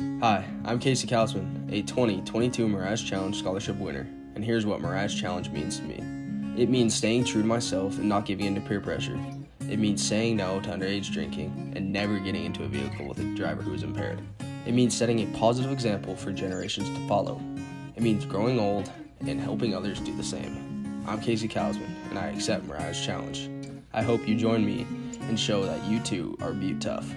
Hi, I'm Casey Kausman, a 2022 Mariah's Challenge Scholarship winner, and here's what Mariah's Challenge means to me. It means staying true to myself and not giving in to peer pressure. It means saying no to underage drinking and never getting into a vehicle with a driver who is impaired. It means setting a positive example for generations to follow. It means growing old and helping others do the same. I'm Casey Kausman, and I accept Mariah's Challenge. I hope you join me and show that you too are Butte tough.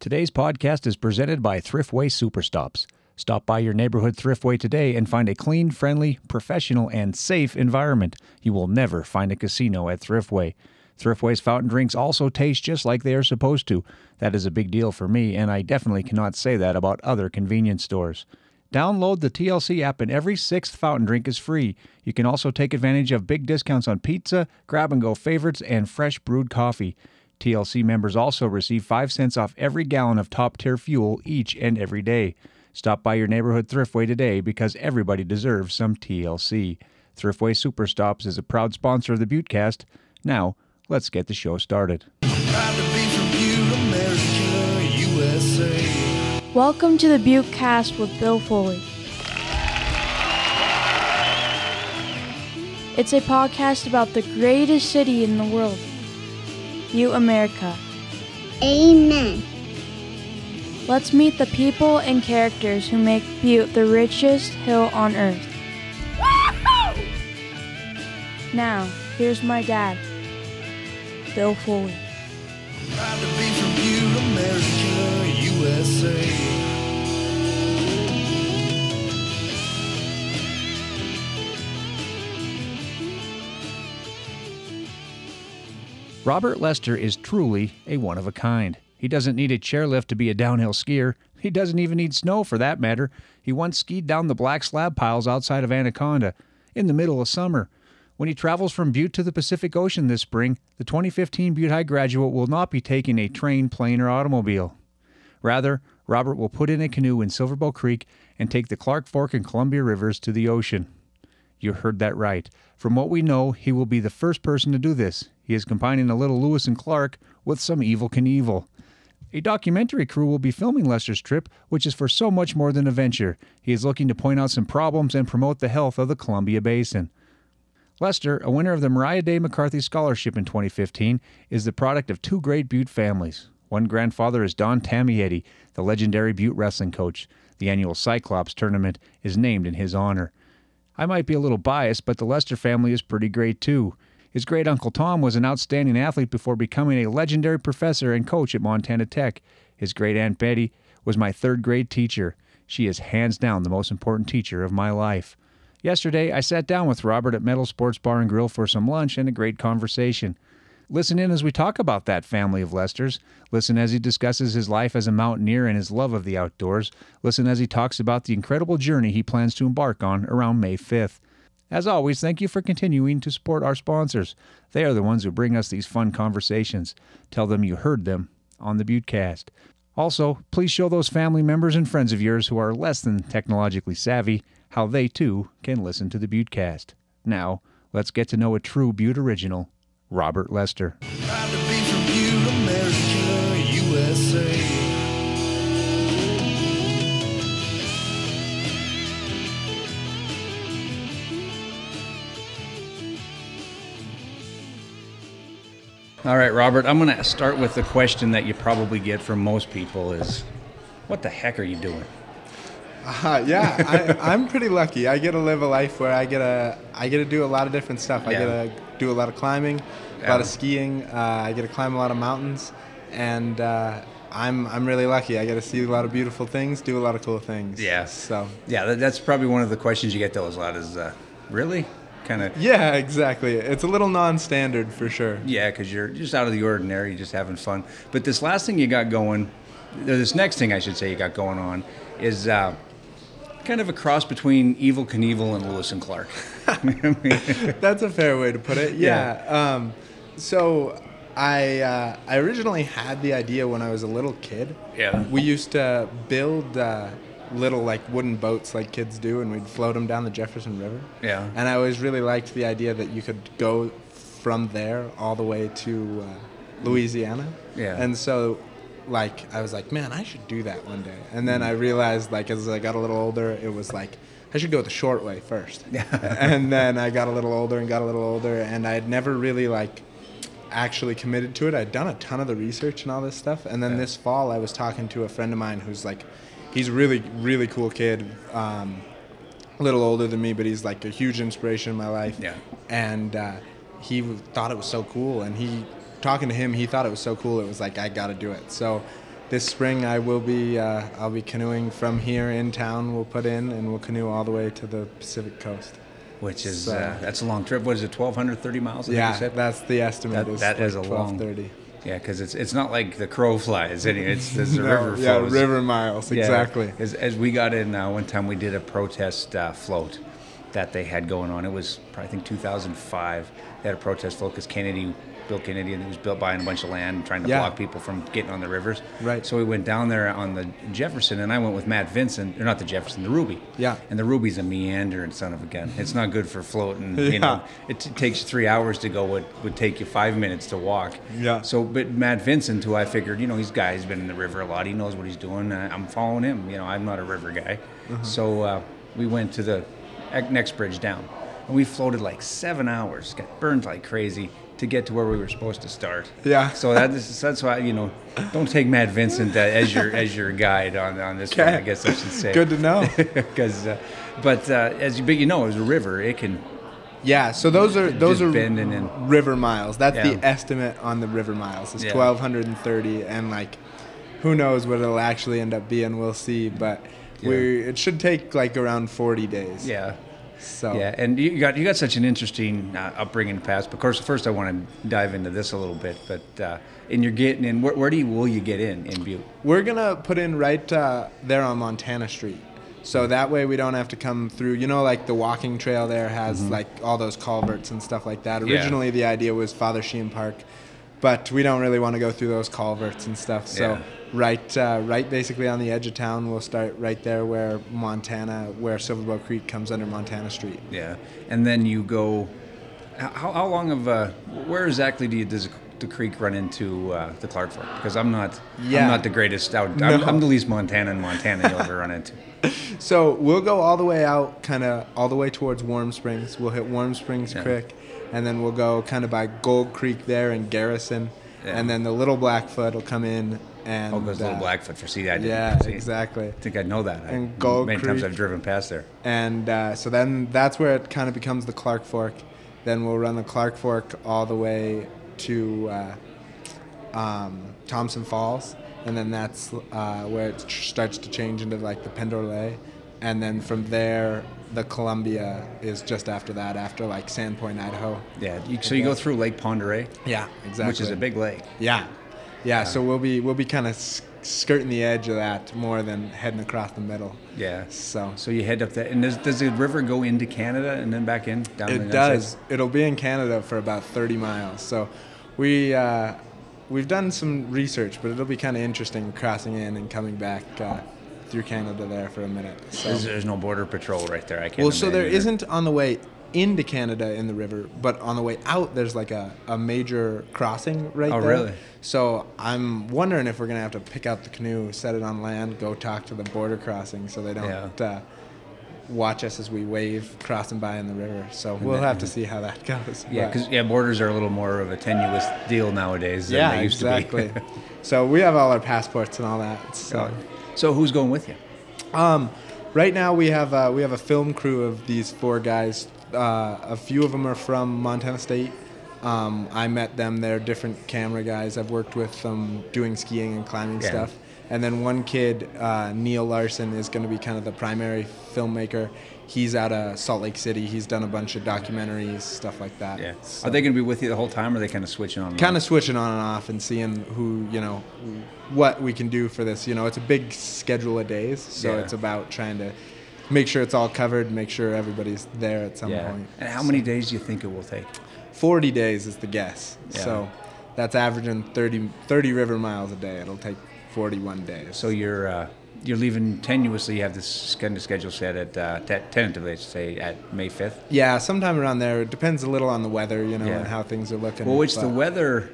Today's podcast is presented by Thriftway Superstops. Stop by your neighborhood Thriftway today and find a clean, friendly, professional, and safe environment. You will never find a casino at Thriftway. Thriftway's fountain drinks also taste just like they are supposed to. That is a big deal for me, and I definitely cannot say that about other convenience stores. Download the TLC app, and every sixth fountain drink is free. You can also take advantage of big discounts on pizza, grab and go favorites, and fresh brewed coffee. TLC members also receive 5 cents off every gallon of top tier fuel each and every day. Stop by your neighborhood Thriftway today because everybody deserves some TLC. Thriftway Superstops is a proud sponsor of the Buttecast. Now, let's get the show started. Welcome to the Buttecast with Bill Foley. It's a podcast about the greatest city in the world, Butte, America. Amen. Let's meet the people and characters who make Butte the richest hill on earth. Now, here's my dad, Bill Foley. Robert Lester is truly a one of a kind. He doesn't need a chairlift to be a downhill skier. He doesn't even need snow for that matter. He once skied down the black slag piles outside of Anaconda in the middle of summer. When he travels from Butte to the Pacific Ocean this spring, the 2015 Butte High graduate will not be taking a train, plane, or automobile. Rather, Robert will put in a canoe in Silver Bow Creek and take the Clark Fork and Columbia Rivers to the ocean. You heard that right. From what we know, he will be the first person to do this. He is combining a little Lewis and Clark with some Evel Knievel. A documentary crew will be filming Lester's trip, which is for so much more than a venture. He is looking to point out some problems and promote the health of the Columbia Basin. Lester, a winner of the Mariah Daye McCarthy Scholarship in 2015, is the product of two great Butte families. One grandfather is Don Tamietti, the legendary Butte wrestling coach. The annual Cyclops tournament is named in his honor. I might be a little biased, but the Lester family is pretty great too. His great uncle Tom was an outstanding athlete before becoming a legendary professor and coach at Montana Tech. His great aunt Betty was my third grade teacher. She is hands down the most important teacher of my life. Yesterday, I sat down with Robert at Metal Sports Bar and Grill for some lunch and a great conversation. Listen in as we talk about that family of Lester's. Listen as he discusses his life as a mountaineer and his love of the outdoors. Listen as he talks about the incredible journey he plans to embark on around May 5th. As always, thank you for continuing to support our sponsors. They are the ones who bring us these fun conversations. Tell them you heard them on the Buttecast. Also, please show those family members and friends of yours who are less than technologically savvy how they too can listen to the Buttecast. Now, let's get to know a true Butte original, Robert Lester. All right, Robert, I'm going to start with the question that you probably get from most people is what the heck are you doing? Uh, yeah, I, I'm pretty lucky. I get to live a life where I get to I get to do a lot of different stuff. I Yeah. get to do a lot of climbing, a lot of skiing. Uh, I get to climb a lot of mountains, and uh, I'm I'm really lucky. I get to see a lot of beautiful things, do a lot of cool things. Yeah. So Yeah, that, that's probably one of the questions you get those a lot is uh, really kind of yeah, exactly. It's a little non-standard for sure. yeah, because you're just out of the ordinary, you're just having fun. But this last thing you got going, or this next thing I should say you got going on, is uh, kind of a cross between Evel Knievel and Lewis and Clark. That's a fair way to put it. Yeah. Um, so I uh, I originally had the idea when I was a little kid. Yeah. We used to build uh, little like wooden boats like kids do, and we'd float them down the Jefferson River. Yeah. And I always really liked the idea that you could go from there all the way to uh, Louisiana. Yeah. And so like I was like, man, I should do that one day. And then I realized like as I got a little older, it was like I should go the short way first. and then I got a little older and got a little older, and I had never really like actually committed to it. I'd done a ton of the research and all this stuff, and then Yeah. this fall I was talking to a friend of mine who's like, he's a really really cool kid. Um, a little older than me, but he's like a huge inspiration in my life. Yeah. And uh, he thought it was so cool, and he, talking to him, he thought it was so cool. It was like I got to do it. So, this spring I will be, uh, I'll be canoeing from here in town. We'll put in, and we'll canoe all the way to the Pacific coast. Which is So- uh, that's a long trip. What is it? 1,230 miles. I think you Yeah, said? that's the estimate. That- is that is like a long- 12:30. Yeah, because it's it's not like the crow flies. Any, it's, the No, river flows. yeah, river miles, Yeah, exactly. As, as we got in uh, one time, we did a protest uh, float that they had going on. It was probably, I think 2005. They had a protest float because Kennedy, Bill Kennedy, and it was built buying a bunch of land, trying to Yeah. block people from getting on the rivers. Right. So we went down there on the Jefferson, and I went with Matt Vincent, or not the Jefferson, the Ruby. Yeah. And the Ruby's a meandering son of a gun. It's not good for floating. You know, it t- takes three hours to go. What would take you five minutes to walk. Yeah. So, but Matt Vincent, who I figured, you know, he's guy, he's been in the river a lot. He knows what he's doing. Uh, I'm following him. You know, I'm not a river guy. Uh-huh. So uh, we went to the next bridge down, and we floated like seven hours. Got burned like crazy to get to where we were supposed to start. Yeah. So that is, that's why you know, don't take Matt Vincent uh, as your as your guide on on this one. I guess I should say. Good to know. Because, uh, but uh, as you but you know, as a river, it can Yeah, so those are those are bending river miles. That's Yeah. the estimate on the river miles. It's Yeah. twelve hundred and thirty, and like, who knows what it'll actually end up being? We'll see. But we it should take like around forty days. yeah. So Yeah, and you got you got such an interesting uh, upbringing past. But Of course, first I want to dive into this a little bit, but uh, and you're getting in. Where, where do you will you get in in Butte? we're gonna put in right uh, there on Montana Street. So that way we don't have to come through. You know, like the walking trail there has like all those culverts and stuff like that. Mm-hmm. Yeah. Originally, the idea was Father Sheehan Park, but we don't really want to go through those culverts and stuff. So Yeah. Right, uh, right, basically on the edge of town, we'll start right there where Montana, where Silver Bow Creek comes under Montana Street. Yeah, and then you go. How, how long of uh, where exactly do you does the creek run into uh, the Clark Fork? Because I'm not Yeah. I'm not the greatest out. I'm, No. I'm the least Montana in Montana you'll ever run into. So we'll go all the way out, kind of all the way towards Warm Springs. We'll hit Warm Springs Yeah. Creek, and then we'll go kind of by Gold Creek there in Garrison, Yeah. and then the Little Blackfoot will come in and Oh, goes Little uh, Blackfoot for see. I didn't Yeah, see. exactly. I think I know that. I- And Gold many times I've driven past there. And uh, so then that's where it kind of becomes the Clark Fork. Then we'll run the Clark Fork all the way to uh, um, Thompson Falls, and then that's uh, where it starts to change into like the Pend Oreille, and then from there the Columbia is just after that, after like Sandpoint, Idaho. Yeah, you, so you go through Lake Pend Oreille, Yeah, exactly. which is a big lake. Yeah, yeah. So we'll be we'll be kind of skirting the edge of that more than heading across the middle. Yeah. So So you head up there, and does, does the river go into Canada and then back in down? It does. States? It'll be in Canada for about 30 miles. So we uh, we've done some research, but it'll be kind of interesting crossing in and coming back uh, through Canada there for a minute. So. There's, there's no border patrol right there. I can't. Well, so there isn't on the way into Canada in the river, but on the way out, there's like a, a major crossing right Oh, there. Oh, really? So I'm wondering if we're gonna have to pick out the canoe, set it on land, go talk to the border crossing, so they don't Yeah. uh, watch us as we wave crossing by in the river. So we'll have to see how that goes. Yeah, because yeah, borders are a little more of a tenuous deal nowadays than yeah, they used exactly. to be. so we have all our passports and all that. So. so who's going with you? Um, right now we have uh, we have a film crew of these four guys. Uh, a few of them are from Montana State. Um, I met them. They're different camera guys. I've worked with them doing skiing and climbing Yeah. stuff. And then one kid, uh, Neil Larson, is going to be kind of the primary filmmaker. He's out of Salt Lake City. He's done a bunch of documentaries, stuff like that. Yeah. So- Are they going to be with you the whole time, or are they kind of switching on? and kind off? of switching on and off and seeing who you know what we can do for this you know it's a big schedule of days so Yeah. it's about trying to make sure it's all covered make sure everybody's there at some Yeah. point And how many days do you think it will take? 40 days is the guess Yeah. so that's averaging 30, 30 river miles a day it'll take 41 days So you're uh, you're leaving tenuously. You have this kind of schedule set at uh, te- tentatively, I say, at May fifth. yeah sometime around there it depends a little on the weather you know Yeah. and how things are looking Well, which the weather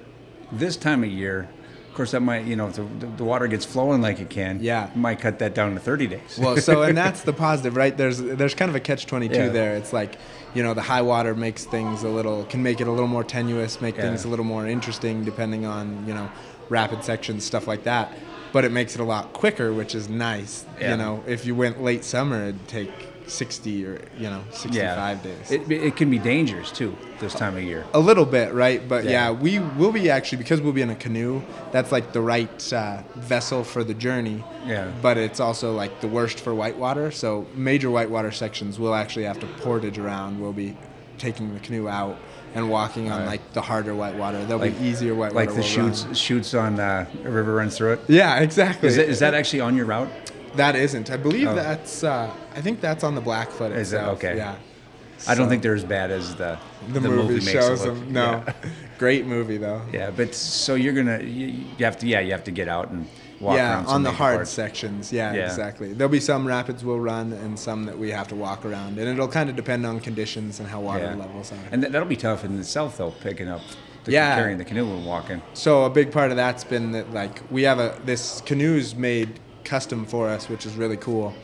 this time of year course, that might you know if the, the water gets flowing like it can. Yeah. might cut that down to 30 days. well, so and that's the positive, right? There's there's kind of a catch twenty two Yeah. there. It's like, you know, the high water makes things a little can make it a little more tenuous, make Yeah. things a little more interesting depending on you know rapid sections, stuff like that. But it makes it a lot quicker, which is nice. Yeah. You know, if you went late summer, it'd take sixty or you know sixty five days. It, it can be dangerous too this time of year. A little bit, right? But Yeah. yeah. we will be actually because we'll be in a canoe. That's like the right uh, vessel for the journey. Yeah. But it's also like the worst for whitewater. So major whitewater sections we'll actually have to portage around. We'll be taking the canoe out and walking on Right. like the harder whitewater. There'll Like- be easier whitewater. Like the run. shoots shoots on uh, a river runs through it. Yeah, exactly. Is, it, is that actually on your route? That isn't? I believe Oh. that's. Uh, I think that's on the Blackfoot Is it? itself. Okay. Yeah. I don't think they're as bad as the The, movie, makes it shows look. them. No, Yeah. great movie though. Yeah, but so you're gonna you, you have to yeah you have to get out and walk yeah, on the hard parts. sections. Yeah, Yeah. exactly. There'll be some rapids we'll run and some that we have to walk around, and it'll kind of depend on conditions and how water Yeah. levels are. And that, that'll be tough in itself though, picking up, the, Yeah. carrying the canoe and walking. so a big part of that's been that like we have a this canoes made custom for us, which is really cool.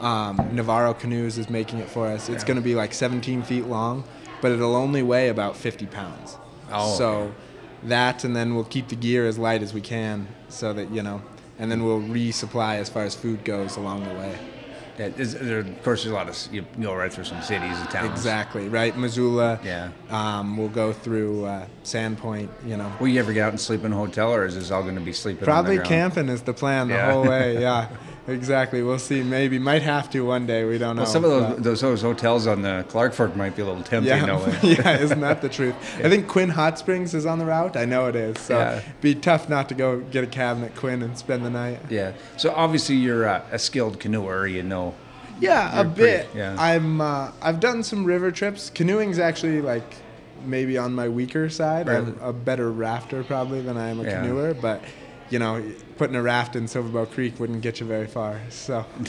Um, Navarro Canoes is making it for us. It's Yeah. going to be like 17 feet long, but it'll only weigh about 50 pounds. Oh, so okay. that, and then we'll keep the gear as light as we can, so that you know, and then we'll resupply as far as food goes along the way. Yeah, is, there, of course, there's a lot of you go right through some cities and towns. Exactly right, Missoula. Yeah. Um, we'll go through uh, Sandpoint. You know, Will you ever get out and sleep in a hotel, or is this all going to be sleeping? probably camping is the plan the Yeah. whole way. Yeah, exactly. We'll see. Maybe might have to one day. We don't know. Well, some of those, those those hotels on the Clark Fork might be a little tempting. Yeah, no yeah, isn't that the truth? I think Quinn Hot Springs is on the route. I know it is. So Yeah. it'd be tough not to go get a cabin at Quinn and spend the night. Yeah. So obviously you're uh, a skilled canoer. You know. Yeah, a You're pretty- bit. yeah. I'm. Uh, I've done some river trips. Canoeing's actually like maybe on my weaker side. I'm a better rafter probably than I am a Yeah. canoeer, but you know, putting a raft in Silver Bow Creek wouldn't get you very far. So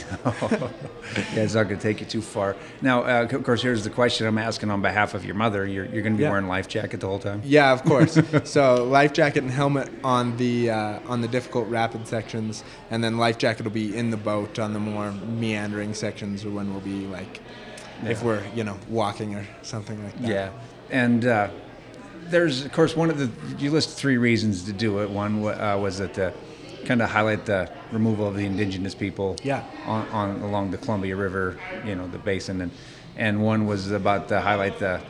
Yeah, it's not going to take you too far. Now, uh, of course, here's the question I'm asking on behalf of your mother. You're, you're going to be Yeah. wearing life jacket the whole time. yeah, of course. so life jacket and helmet on the uh, on the difficult rapid sections, and then life jacket will be in the boat on the more meandering sections, or when we'll be like, if we're you know walking or something like that. Yeah, and uh, there's of course one of the you list three reasons to do it. One uh, was that uh, kind of highlight the removal of the indigenous people. Yeah. On, on along the Columbia River, you know, the basin, and and one was about to highlight the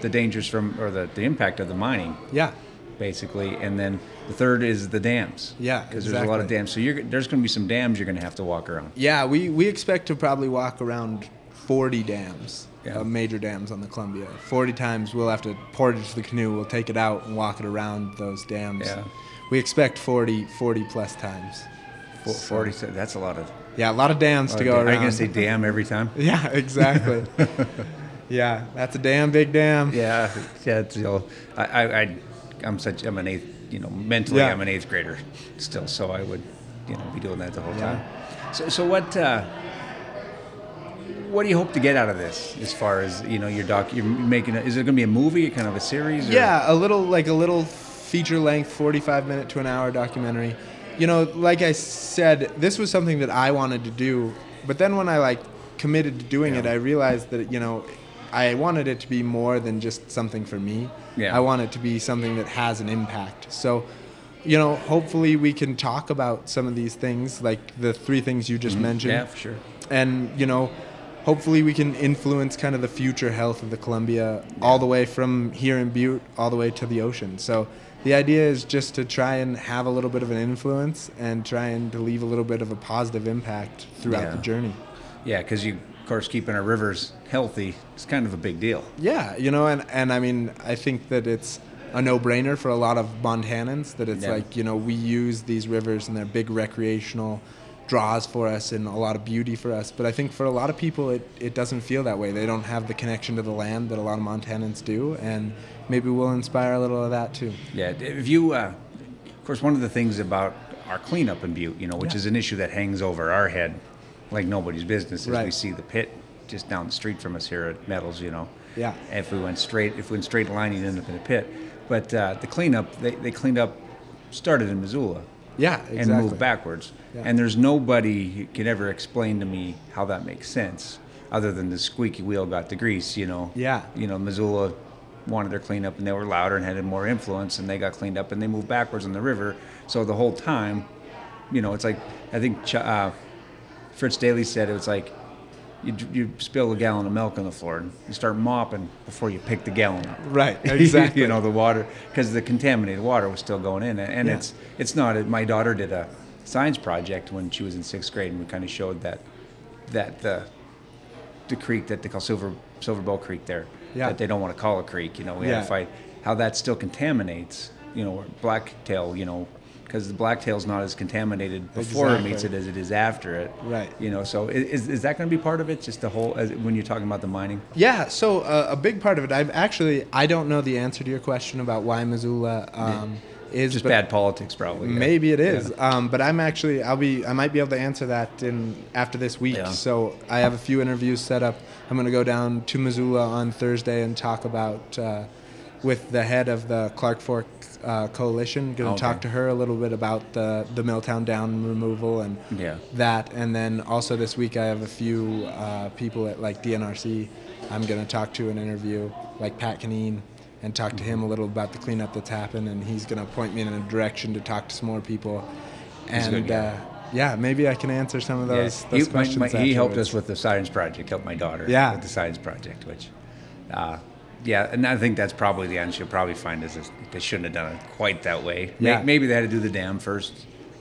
the dangers from or the, the impact of the mining. Yeah. Basically, and then the third is the dams. Yeah, because there's a lot of dams. So you're, there's going to be some dams you're going to have to walk around. Yeah, we, we expect to probably walk around 40 dams, Yeah. uh, major dams on the Columbia. 40 times we'll have to portage the canoe, we'll take it out and walk it around those dams. Yeah. We expect 40, 40 plus times. Fo- Forty. so That's a lot of. Yeah, a lot of dams to go Are around. you going to say dam every time? Yeah, exactly. yeah, that's a damn big dam. Yeah, yeah. It's, you know, I, I, I, I'm such. I'm an eighth. You know, mentally, Yeah. I'm an eighth grader still. So I would, you know, be doing that the whole Yeah. time. So, so what? Uh, what do you hope to get out of this? As far as you know, your doc, you're making. A, is it going to be a movie, kind of a series? Or? Yeah, a little like a little feature length, 45 minute to an hour documentary. You know, like I said, this was something that I wanted to do, but then when I like committed to doing it, I realized that you know, I wanted it to be more than just something for me. Yeah. I want it to be something that has an impact. So, you know, hopefully we can talk about some of these things, like the three things you just mentioned Mm-hmm. Yeah, for sure. and you know hopefully we can influence kind of the future health of the columbia all the way from here in butte all the way to the ocean so the idea is just to try and have a little bit of an influence and try and to leave a little bit of a positive impact throughout Yeah. the journey Yeah, because you, of course, keeping our rivers healthy is kind of a big deal. yeah you know and, and i mean i think that it's a no-brainer for a lot of montanans that it's Yeah. like you know we use these rivers and they're big recreational draws for us and a lot of beauty for us but i think for a lot of people it, it doesn't feel that way they don't have the connection to the land that a lot of montanans do and maybe we'll inspire a little of that too Yeah, if you, uh, of course, one of the things about our cleanup in Butte, you know, which Yeah. is an issue that hangs over our head like nobody's business, is we see the pit just down the street from us here at Metals, you know. Yeah. If we went straight, if we went straight line, you'd end up in a pit. But uh, the cleanup, they, they cleaned up, started in Missoula. Yeah, exactly. and moved backwards. Yeah. And there's nobody who can ever explain to me how that makes sense, other than the squeaky wheel got the grease. You know. Yeah. You know, Missoula wanted their cleanup, and they were louder and had more influence, and they got cleaned up, and they moved backwards on the river. So the whole time, you know, it's like I think Ch- uh, Fritz Daily said it was like you, you spill a gallon of milk on the floor and you start mopping before you pick the gallon up. Right, exactly. you know the water because the contaminated water was still going in, and Yeah. it's it's not. My daughter did a science project when she was in sixth grade, and we kind of showed that that the the creek that they call Silver Silver Bow Creek there Yeah. that they don't want to call a creek. You know, we had Yeah. to fight how that still contaminates. You know, blacktail. You know. Because the blacktail's not as contaminated before it meets it as it is after it. Right. You know, so is, is that going to be part of it? Just the whole, as, when you're talking about the mining? Yeah, so uh, a big part of it, I've actually, I don't know the answer to your question about why Missoula um, is Just bad politics, probably. yeah. Maybe it is, Yeah. um, but I'm actually, I'll be, I might be able to answer that in after this week. Yeah. So I have a few interviews set up. I'm going to go down to Missoula on Thursday and talk about uh, with the head of the Clark Fork uh, Coalition. Going to Okay. talk to her a little bit about the the Milltown Dam removal and Yeah. that, and then also this week I have a few uh, people at like DNRC. I'm going to talk to an interview like Pat Canine and talk to him a little about the cleanup that's happened, and he's going to point me in a direction to talk to some more people. And uh, yeah, maybe I can answer some of those, Yeah. those questions. my- he helped us with the science project, helped my daughter Yeah. with the science project, which, uh, yeah, and I think that's probably the answer. You'll probably find is they shouldn't have done it quite that way. Yeah. Maybe they had to do the dam first.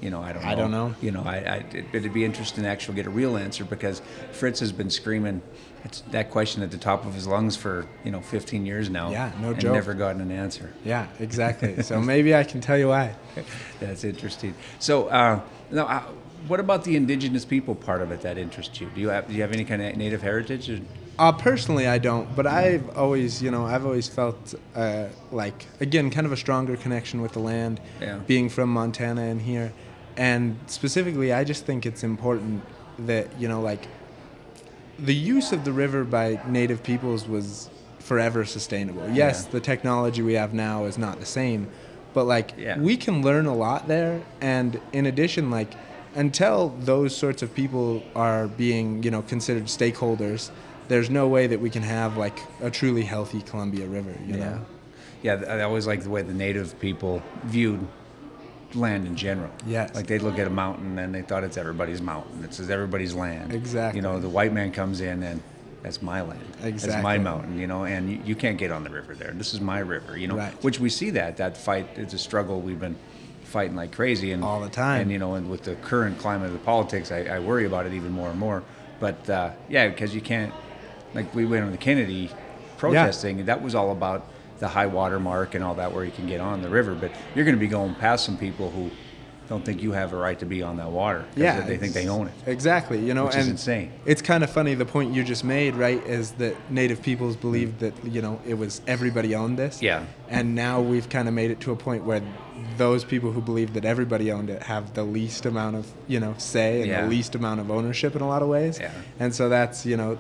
You know, I don't know. I don't know. You know, I, I it, it'd be interesting to actually get a real answer because Fritz has been screaming it's that question at the top of his lungs for you know 15 years now. Yeah, no and joke. Never gotten an answer. Yeah, exactly. so maybe I can tell you why. That's interesting. So, uh, now, uh, what about the indigenous people part of it that interests you? Do you have do you have any kind of native heritage? Or? Uh, personally, I don't, but I've always, you know, I've always felt uh, like, again, kind of a stronger connection with the land, Yeah. being from Montana and here. And specifically, I just think it's important that, you know, like, the use of the river by native peoples was forever sustainable. Yes, Yeah. the technology we have now is not the same, but like Yeah. we can learn a lot there. And in addition, like until those sorts of people are being, you know, considered stakeholders, there's no way that we can have like a truly healthy Columbia River. You know. Yeah, I always like the way the native people viewed land in general. Yes. Like they'd look at a mountain and they thought it's everybody's mountain. It's everybody's land. Exactly. You know, the white man comes in and that's my land. Exactly. That's my mountain, you know, and you, you can't get on the river there. This is my river, you know. Right. Which we see that. That fight it's a struggle we've been fighting like crazy and All the time. And you know, and with the current climate of the politics, I, I worry about it even more and more. But uh, yeah, because you can't like we went on the Kennedy protesting, and that was all about the high water mark and all that where you can get on the river. But you're going to be going past some people who don't think you have a right to be on that water. Yeah, they think they own it. Exactly, you know, Which and is insane. It's kind of funny. The point you just made, right, is that Native peoples believed that you know it was everybody owned this. Yeah. And now we've kind of made it to a point where those people who believe that everybody owned it have the least amount of you know say and Yeah. the least amount of ownership in a lot of ways. Yeah. And so that's you know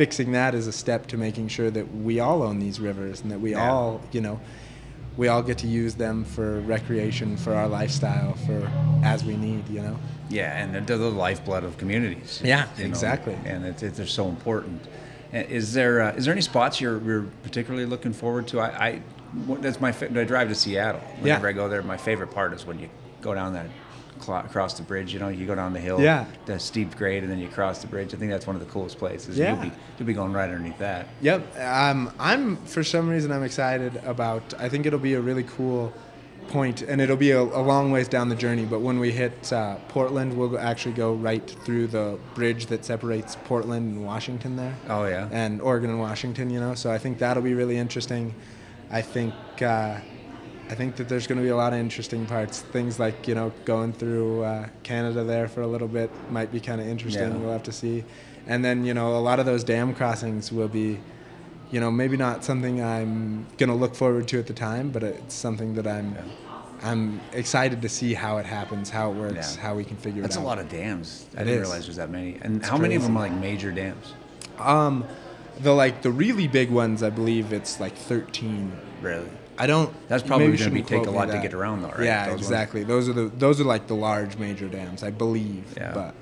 fixing that is a step to making sure that we all own these rivers and that we Yeah. all you know we all get to use them for recreation for our lifestyle for as we need you know Yeah, and they're the lifeblood of communities. Yeah, you know, exactly. And it, it, they're so important. Is there uh, is there any spots you're, you're particularly looking forward to? I, I that's my I drive to Seattle. Whenever Yeah. I go there, my favorite part is when you go down that cl- across the bridge. You know, you go down the hill, Yeah. the steep grade, and then you cross the bridge. I think that's one of the coolest places. Yeah. you'll be you'll be going right underneath that. Yep. Um, I'm for some reason I'm excited about. I think it'll be a really cool point, and it'll be a, a long ways down the journey. But when we hit uh, Portland, we'll actually go right through the bridge that separates Portland and Washington there, Oh yeah. and Oregon and Washington. You know, so I think that'll be really interesting. I think. Uh, I think that there's going to be a lot of interesting parts. Things like you know going through uh, Canada there for a little bit might be kind of interesting. Yeah. We'll have to see, and then you know a lot of those dam crossings will be, you know, maybe not something I'm going to look forward to at the time, but it's something that I'm. I'm excited to see how it happens, how it works, Yeah. how we can figure That's it out. That's a lot of dams. I It didn't is. realize there's that many. And how many of them are like major dams? Um, the like the really big ones, I believe it's like 13. Really? I don't. That's probably maybe gonna be take a lot to get around though, right? Yeah, Those ones? exactly. Those are the those are like the large major dams, I believe. Yeah. But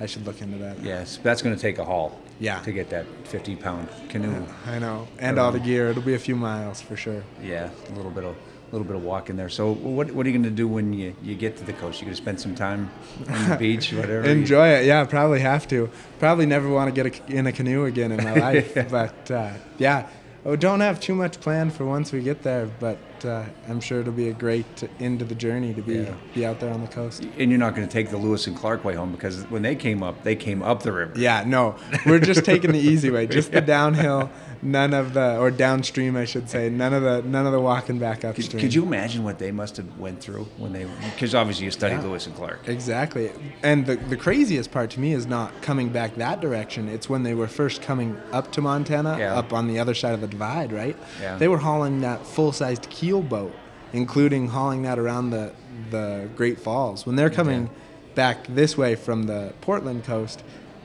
I should look into that. Yes, that's going to take a haul. Yeah. To get that 50 pound canoe. I know, and all the gear. It'll be a few miles for sure. Yeah, a little bit of a little bit of walk in there. So what what are you going to do when you, you get to the coast? You going to spend some time on the beach, whatever. Enjoy it. Yeah, probably have to. Probably never want to get a, in a canoe again in my life. but uh, yeah, oh, don't have too much planned for once we get there. But uh, I'm sure it'll be a great end to the journey to be Yeah. be out there on the coast. And you're not going to take the Lewis and Clark way home because when they came up, they came up the river. Yeah, no, we're just taking the easy way, just the downhill. None of the or downstream, I should say. None of the none of the walking back upstream. could you imagine what they must have went through when they? Because obviously you studied Yeah. Lewis and Clark. Exactly. And the, the craziest part to me is not coming back that direction. It's when they were first coming up to Montana, Yeah. up on the other side of the divide, right? Yeah. They were hauling that full sized keel boat, including hauling that around the, the Great Falls. When they're coming back this way from the Portland coast,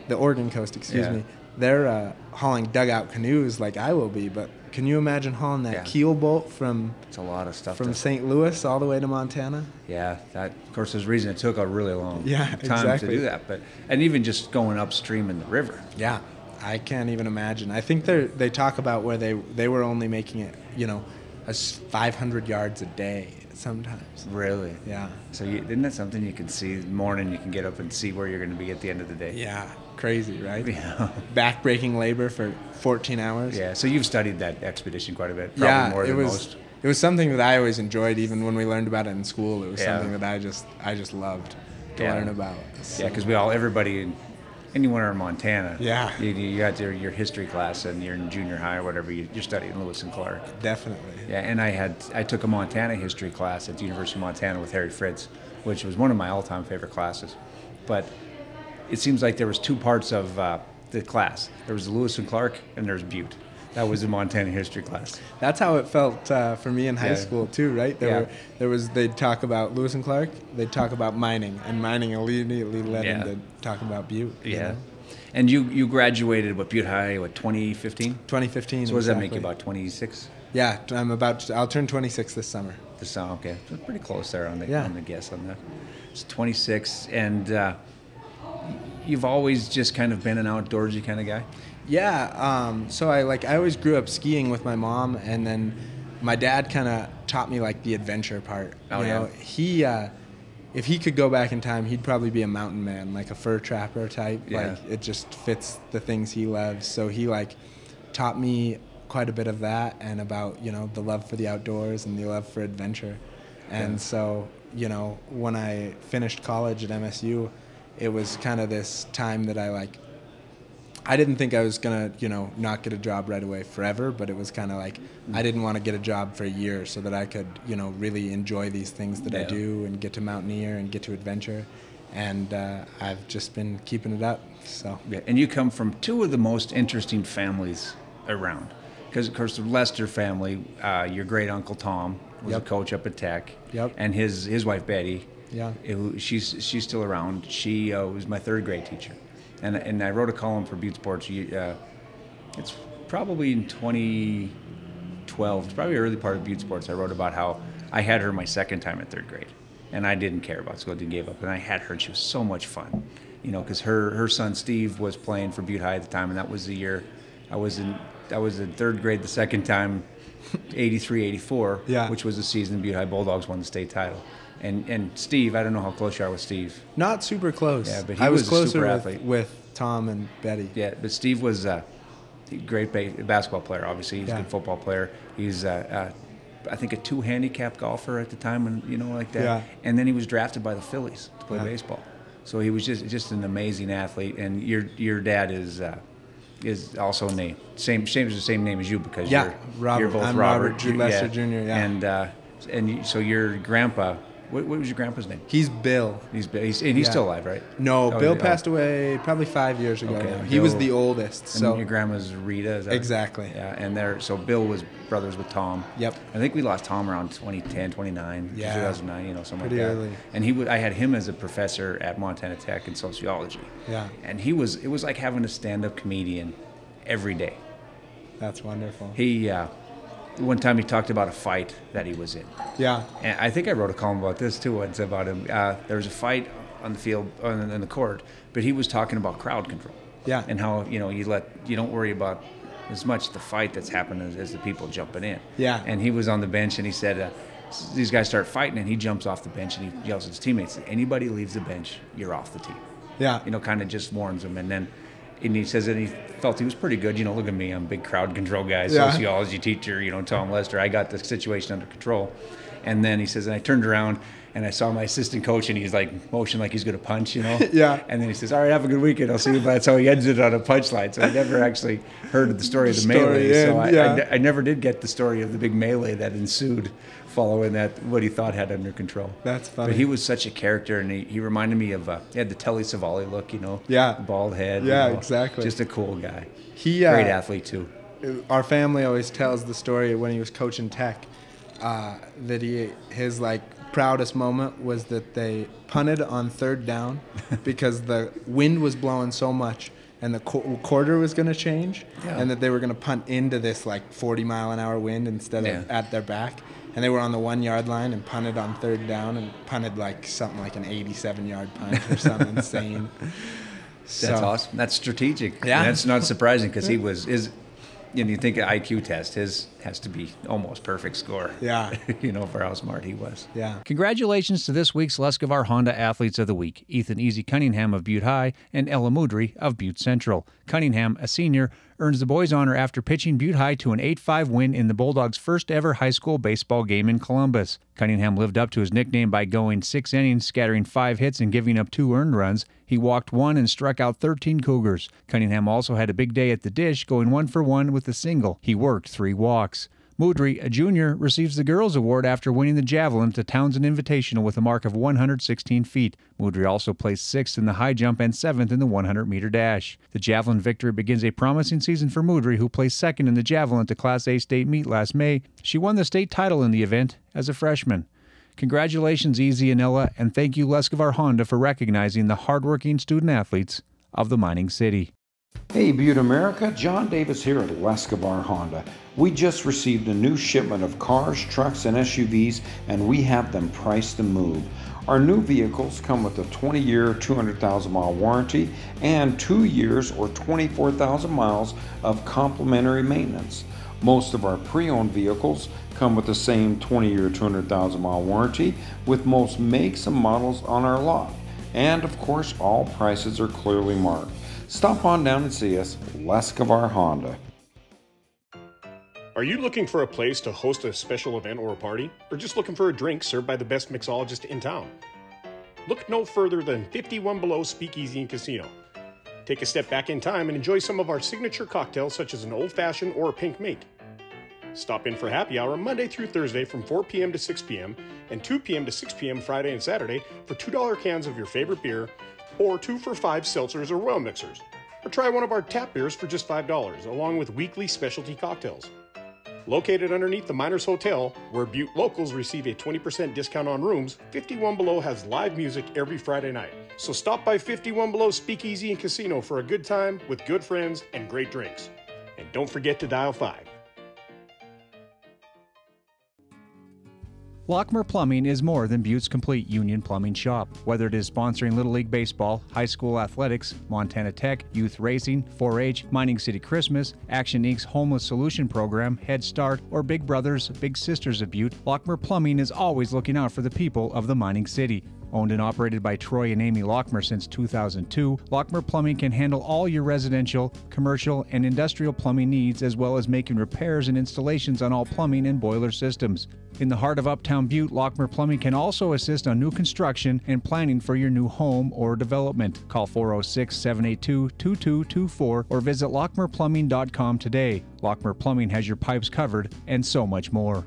the Oregon coast, excuse Yeah. me, they're uh, hauling dugout canoes like I will be. But can you imagine hauling that Yeah. keel boat from, It's a lot of stuff. from St. Louis all the way to Montana? yeah, that of course there's a reason it took a really long Yeah, time exactly. to do that. But and even just going upstream in the river. Yeah, I can't even imagine. I think they they talk about where they they were only making it, you know, as 500 yards a day sometimes. Really. Yeah. So you, isn't that something you can see? Morning, you can get up and see where you're going to be at the end of the day. Yeah, crazy, right? Yeah. Backbreaking labor for 14 hours. Yeah. So you've studied that expedition quite a bit. Probably yeah, more it than was most. it was something that I always enjoyed, even when we learned about it in school. It was Yeah. something that I just I just loved to Yeah. learn about. Yeah, because we all, everybody, in, anywhere in Montana. Yeah. You, you got your, your history class and you're in junior high or whatever. You, you're studying Lewis and Clark. definitely. Yeah, and I had I took a Montana history class at the University of Montana with Harry Fritz, which was one of my all-time favorite classes. But it seems like there was two parts of uh, the class. There was Lewis and Clark, and there's Butte. That was the Montana history class. That's how it felt uh, for me in high Yeah. school too, right? There Yeah. were there was they'd talk about Lewis and Clark, they'd talk about mining, and mining immediately led Yeah. into talking about Butte. you Yeah. know? And you you graduated what Butte High what 2015? 2015. So what does that make you about 26? Yeah, I'm about. I'll turn 26 this summer. The sound okay, so pretty close there on the Yeah. on the guess on that. It's 26, and uh, you've always just kind of been an outdoorsy kind of guy. Yeah. Um, so I like I always grew up skiing with my mom, and then my dad kind of taught me like the adventure part. Oh, you yeah. know, he. Uh, if he could go back in time, he'd probably be a mountain man, like a fur trapper type. Yeah. Like it just fits the things he loves. So he like taught me quite a bit of that and about you know the love for the outdoors and the love for adventure. And Yeah. so you know when I finished college at MSU, it was kind of this time that I like I didn't think I was gonna, you know, not get a job right away forever, but it was kind of like I didn't want to get a job for a year so that I could, you know, really enjoy these things that I do and get to mountaineer and get to adventure, and uh, I've just been keeping it up. So Yeah, and you come from two of the most interesting families around. Because, of course, the Lester family, uh, your great uncle Tom was Yep. a coach up at Tech. Yep. And his, his wife Betty, Yeah. who she's, she's still around. She uh, was my third grade teacher. And, and I wrote a column for Butte Sports. Uh, it's probably in 2012, it's probably early part of Butte Sports. I wrote about how I had her my second time in third grade, and I didn't care about school, didn't give up, and I had her, and she was so much fun, you know, because her her son Steve was playing for Butte High at the time, and that was the year I was in I was in third grade the second time, 83, 84, Yeah. which was the season Butte High Bulldogs won the state title. And, and Steve, I don't know how close you are with Steve. not super close. Yeah, but he I was, was a closer super with, athlete. with Tom and Betty. Yeah, but Steve was a great ba- basketball player. Obviously, he's Yeah. a good football player. He's, uh, uh, I think, a two handicap golfer at the time, and you know, like that. Yeah. And then he was drafted by the Phillies to play Yeah. baseball. So he was just just an amazing athlete. And your your dad is uh, is also named same same the same name as you because Yeah, you're, Robert. you're both I'm Robert, Robert G. Lester Jr., yeah. And uh, and so your grandpa, what, what was your grandpa's name? He's Bill. He's he's, and he's Yeah. still alive, right? No, Oh, Bill passed away probably five years ago. Okay, now. He was Bill- the oldest. And So your grandma's Rita, is that Exactly. Yeah, and there, so Bill was brothers with Tom. Yep. I think we lost Tom around 2010, 2009, Yeah. 2009, you know, something Pretty like that. early. And he would, I had him as a professor at Montana Tech in sociology. Yeah. And he was, it was like having a stand-up comedian every day. that's wonderful. He, uh, one time he talked about a fight that he was in. Yeah. And I think I wrote a column about this too once about him. Uh, there was a fight on the field, on, in the court, but he was talking about crowd control. Yeah. And how you know you let you don't worry about as much the fight that's happening as, as the people jumping in. Yeah. And he was on the bench and he said. Uh, these guys start fighting, and he jumps off the bench and he yells at his teammates, "Anybody leaves the bench, you're off the team." Yeah. You know, kind of just warns them, and then and he says that he felt he was pretty good. You know, look at me, I'm a big crowd control guy, Yeah. sociology teacher. You know, Tom Lester, I got the situation under control. And then he says, and I turned around and I saw my assistant coach, and he's like motion like he's going to punch, you know. Yeah. And then he says, "All right, have a good weekend. I'll see you." But that's how he ends it on a punchline. So I never actually heard of the story of the melee. so I, yeah. I, I never did get the story of the big melee that ensued following that what he thought had under control. That's funny. But he was such a character, and he, he reminded me of uh, he had the Telly Savalas look, you know. Yeah. Bald head. you Yeah, know, exactly. Just a cool guy. He, uh, great athlete too. our family always tells the story when he was coaching Tech uh, that he his like proudest moment was that they punted on third down because the wind was blowing so much and the qu- quarter was going to change Yeah. and that they were going to punt into this like 40 mile an hour wind instead of Yeah. at their back and they were on the one yard line and punted on third down and punted like something like an 87 yard punt or something insane That's So- awesome. That's strategic. Yeah. And that's not surprising because he was is. You know, you think an IQ test, his has to be almost perfect score. Yeah. you know, for how smart he was. yeah Congratulations to this week's Lescavar Honda Athletes of the Week Ethan Easy Cunningham of Butte High and Ella Moodry of Butte Central. Cunningham, a senior, earns the boys' honor after pitching Butte High to an 8 5 win in the Bulldogs' first ever high school baseball game in Columbus. Cunningham lived up to his nickname by going six innings, scattering five hits, and giving up two earned runs. He walked one and struck out 13 Cougars. Cunningham also had a big day at the dish, going one for one with a single. He worked three walks. Moodry, a junior, receives the Girls Award after winning the javelin the Townsend Invitational with a mark of 116 feet. Moodry also placed sixth in the high jump and seventh in the 100 meter dash. The javelin victory begins a promising season for Moodry, who placed second in the javelin the Class A state meet last May. She won the state title in the event as a freshman. Congratulations, Easy and Ella, and thank you, Lescavar Honda, for recognizing the hardworking student athletes of the mining city. Hey Butte America, John Davis here at Lescavar Honda. We just received a new shipment of cars, trucks, and SUVs, and we have them priced to move. Our new vehicles come with a 20 year, 200,000 mile warranty and two years or 24,000 miles of complimentary maintenance. Most of our pre owned vehicles come with the same 20 year, 200,000 mile warranty with most makes and models on our lot. And of course, all prices are clearly marked. Stop on down and see us, Lescavar Honda. Are you looking for a place to host a special event or a party? Or just looking for a drink served by the best mixologist in town? Look no further than 51 Below Speakeasy and Casino. Take a step back in time and enjoy some of our signature cocktails, such as an old fashioned or a pink mate. Stop in for happy hour Monday through Thursday from 4 p.m. to 6 p.m. and 2 p.m. to 6 p.m. Friday and Saturday for $2 cans of your favorite beer or 2 for 5 seltzers or well mixers. Or try one of our tap beers for just $5, along with weekly specialty cocktails. Located underneath the Miners Hotel, where Butte locals receive a 20% discount on rooms, 51 Below has live music every Friday night. So stop by 51 Below Speakeasy and Casino for a good time with good friends and great drinks. And don't forget to dial 5. Lockmer Plumbing is more than Butte's complete union plumbing shop. Whether it is sponsoring Little League Baseball, high school athletics, Montana Tech, youth racing, 4 H, Mining City Christmas, Action Inc.'s Homeless Solution Program, Head Start, or Big Brothers, Big Sisters of Butte, Lockmer Plumbing is always looking out for the people of the mining city. Owned and operated by Troy and Amy Lockmer since 2002, Lockmer Plumbing can handle all your residential, commercial, and industrial plumbing needs as well as making repairs and installations on all plumbing and boiler systems. In the heart of Uptown Butte, Lockmer Plumbing can also assist on new construction and planning for your new home or development. Call 406 782 2224 or visit lockmerplumbing.com today. Lockmer Plumbing has your pipes covered and so much more.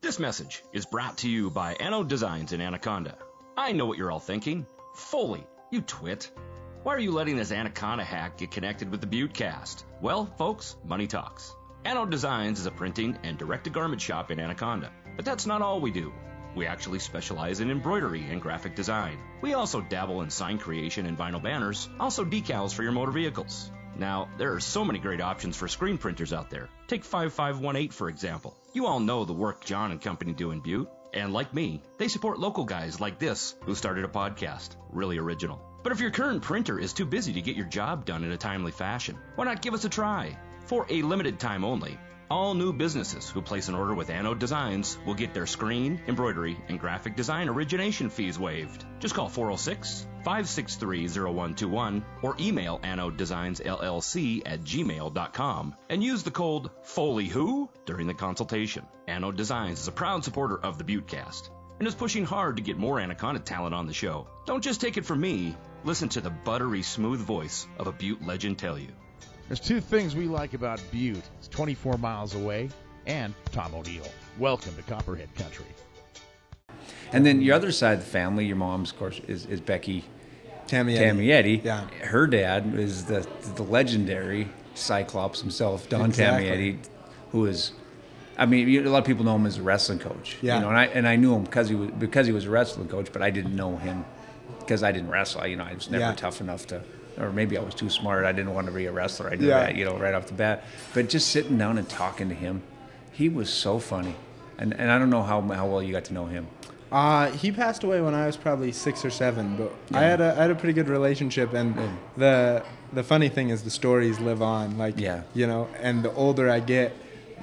This message is brought to you by Anno Designs in Anaconda. I know what you're all thinking. Foley, you twit. Why are you letting this Anaconda hack get connected with the Buttecast? Well, folks, money talks. Anno Designs is a printing and direct-to-garment shop in Anaconda. But that's not all we do. We actually specialize in embroidery and graphic design. We also dabble in sign creation and vinyl banners, also decals for your motor vehicles. Now, there are so many great options for screen printers out there. Take 5518 for example. You all know the work John and company do in Butte. And like me, they support local guys like this who started a podcast. Really original. But if your current printer is too busy to get your job done in a timely fashion, why not give us a try? For a limited time only, all new businesses who place an order with Anode Designs will get their screen, embroidery, and graphic design origination fees waived. Just call 406 563 0121 or email Anode Designs LLC at gmail.com and use the code FOLEYWHO during the consultation. Anode Designs is a proud supporter of the Buttecast and is pushing hard to get more Anaconda talent on the show. Don't just take it from me, listen to the buttery smooth voice of a Butte legend tell you. There's two things we like about Butte. It's 24 miles away, and Tom O'Neill. Welcome to Copperhead Country. And then your other side of the family, your mom's, of course, is, is Becky Tammy Tamietti. Yeah. Her dad is the the legendary Cyclops himself, Don Exactly. Tamietti, who is, I mean, a lot of people know him as a wrestling coach. Yeah. You know, and I and I knew him because he was because he was a wrestling coach, but I didn't know him because I didn't wrestle. You know, I was never Yeah. tough enough to. Or maybe I was too smart. I didn't want to be a wrestler. I knew Yeah. that, you know, right off the bat. But just sitting down and talking to him, he was so funny. And, and I don't know how, how well you got to know him. Uh, he passed away when I was probably six or seven, but I had a I had a pretty good relationship, and the the funny thing is the stories live on. Like Yeah. you know, and the older I get,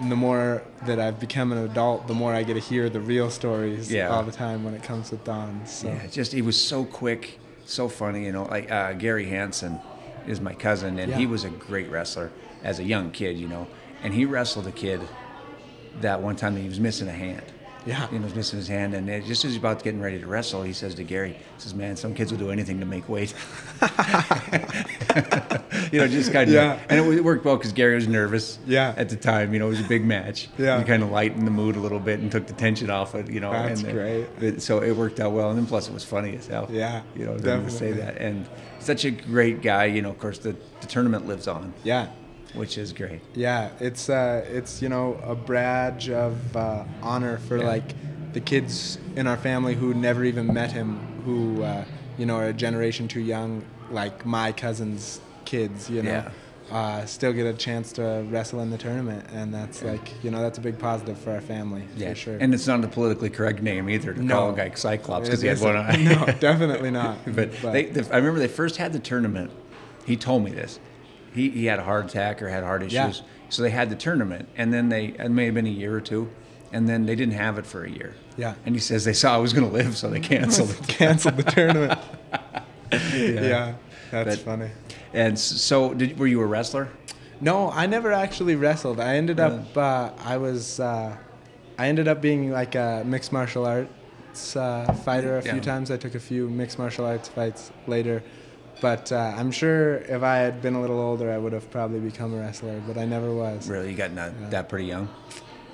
the more that I've become an adult, the more I get to hear the real stories Yeah. all the time when it comes with Don. So Yeah, just he was so quick, so funny. You know, like uh, Gary Hansen is my cousin, and he was a great wrestler as a young kid. You know, and he wrestled a kid that one time that he was missing a hand. Yeah. he was missing his hand, and it, just as he's about getting ready to wrestle, he says to Gary, he "says Man, some kids will do anything to make weight." you know, just kind of. Yeah. And it, it worked well because Gary was nervous. Yeah. At the time, you know, it was a big match. Yeah. He kind of lightened the mood a little bit and took the tension off it. You know. That's and, great. it- so it worked out well, and then plus it was funny as hell. Yeah, you know, to say that, and such a great guy. You know, of course, the, the tournament lives on, yeah. Which is great. Yeah, it's uh, it's you know a badge of uh, honor for Yeah. like the kids in our family who never even met him, who uh, you know are a generation too young, like my cousin's kids. You know, Yeah. uh, still get a chance to wrestle in the tournament, and that's like you know that's a big positive for our family Yeah, for sure. and it's not a politically correct name either to No. call a guy Cyclops because he had one eye. no, definitely not. but they, they, I remember they first had the tournament. He told me this. He, he had a heart attack or had heart issues. Yeah. So they had the tournament, and then they it may have been a year or two, and then they didn't have it for a year. Yeah. And he says they saw I was going to live, so they canceled it. canceled the tournament. yeah. that's But- funny. And so, did, were you a wrestler? No, I never actually wrestled. I ended up, uh, I was, uh, I ended up being like a mixed martial arts uh, fighter a few times. I took a few mixed martial arts fights later, but uh, I'm sure if I had been a little older, I would have probably become a wrestler. But I never was. Really, you got not, that pretty young.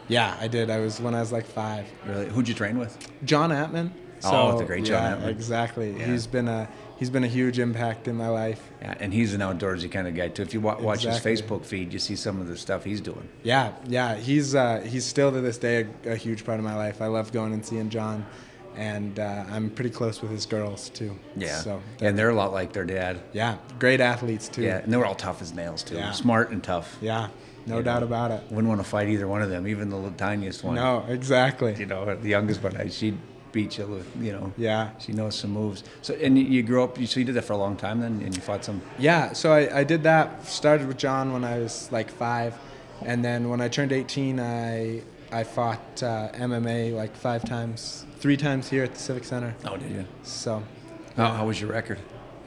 Yeah, I did. I was when I was like five. Really, who'd you train with? John Atman. Oh, the great John yeah, Atman. Exactly. Yeah. He's been a he's been a huge impact in my life. Yeah, and he's an outdoorsy kind of guy too. If you wa- watch Exactly. his Facebook feed, you see some of the stuff he's doing. Yeah, yeah, he's uh, he's still to this day a, a huge part of my life. I love going and seeing John, and uh, I'm pretty close with his girls too. Yeah, So and they're a lot like their dad. yeah, great athletes too. Yeah, and they were all tough as nails too. Yeah. Smart and tough. Yeah, no You doubt know, about it. Wouldn't want to fight either one of them, even the tiniest one. No, exactly. You know, the youngest one, she'd beat you with, you know. Yeah. She knows some moves. So, and you- grew up, you- so you did that for a long time then, and you fought some. Yeah, so I, I did that. Started with John when I was like five, and then when I turned 18, I I fought uh, MMA like five times, three times here at the Civic Center. Oh, did you? So How, how was your record?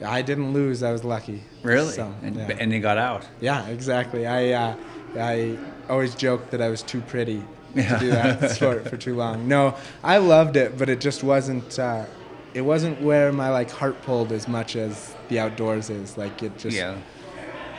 I didn't lose. I was lucky. Really? So, and, yeah. and you got out. Yeah, exactly. I uh, I always joked that I was too pretty Yeah. to do that sport for too long. No, I loved it, but it just wasn't. Uh, it wasn't where my like heart pulled as much as the outdoors is. Like it just. Yeah.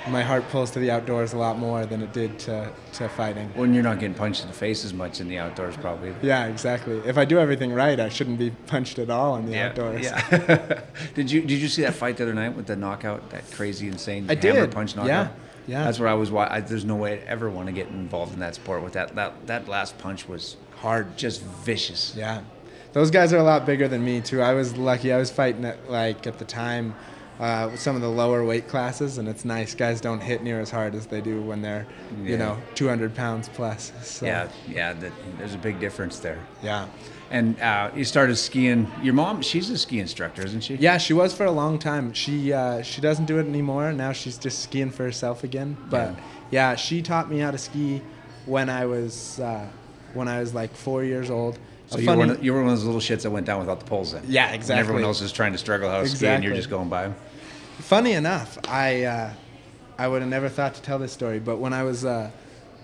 My heart pulls to the outdoors a lot more than it did to, to fighting. When you're not getting punched in the face as much in the outdoors, probably. Yeah, exactly. If I do everything right, I shouldn't be punched at all in the Yeah, outdoors. yeah. did you did you see that fight the other night with the knockout, that crazy, insane I hammer did, punch knockout? yeah. Yeah. That's where I was. wa- I, there's no way I'd ever want to get involved in that sport with that. That that last punch was hard, just vicious. Yeah. Those guys are a lot bigger than me too. I was lucky. I was fighting at like at the time uh, some of the lower weight classes, and it's nice. Guys don't hit near as hard as they do when they're, you know, 200 pounds plus. So, Yeah, yeah. That, there's a big difference there. yeah. And uh, you started skiing. Your mom, she's a ski instructor, isn't she? Yeah, she was for a long time. She uh, she doesn't do it anymore. Now she's just skiing for herself again. But yeah, she taught me how to ski when I was uh, when I was like four years old. So you were, one of, you were one of those little shits that went down without the poles then. Yeah, exactly. everyone else is trying to struggle how to ski, and you're just going by. Funny enough, I uh, I would have never thought to tell this story, but when I was uh,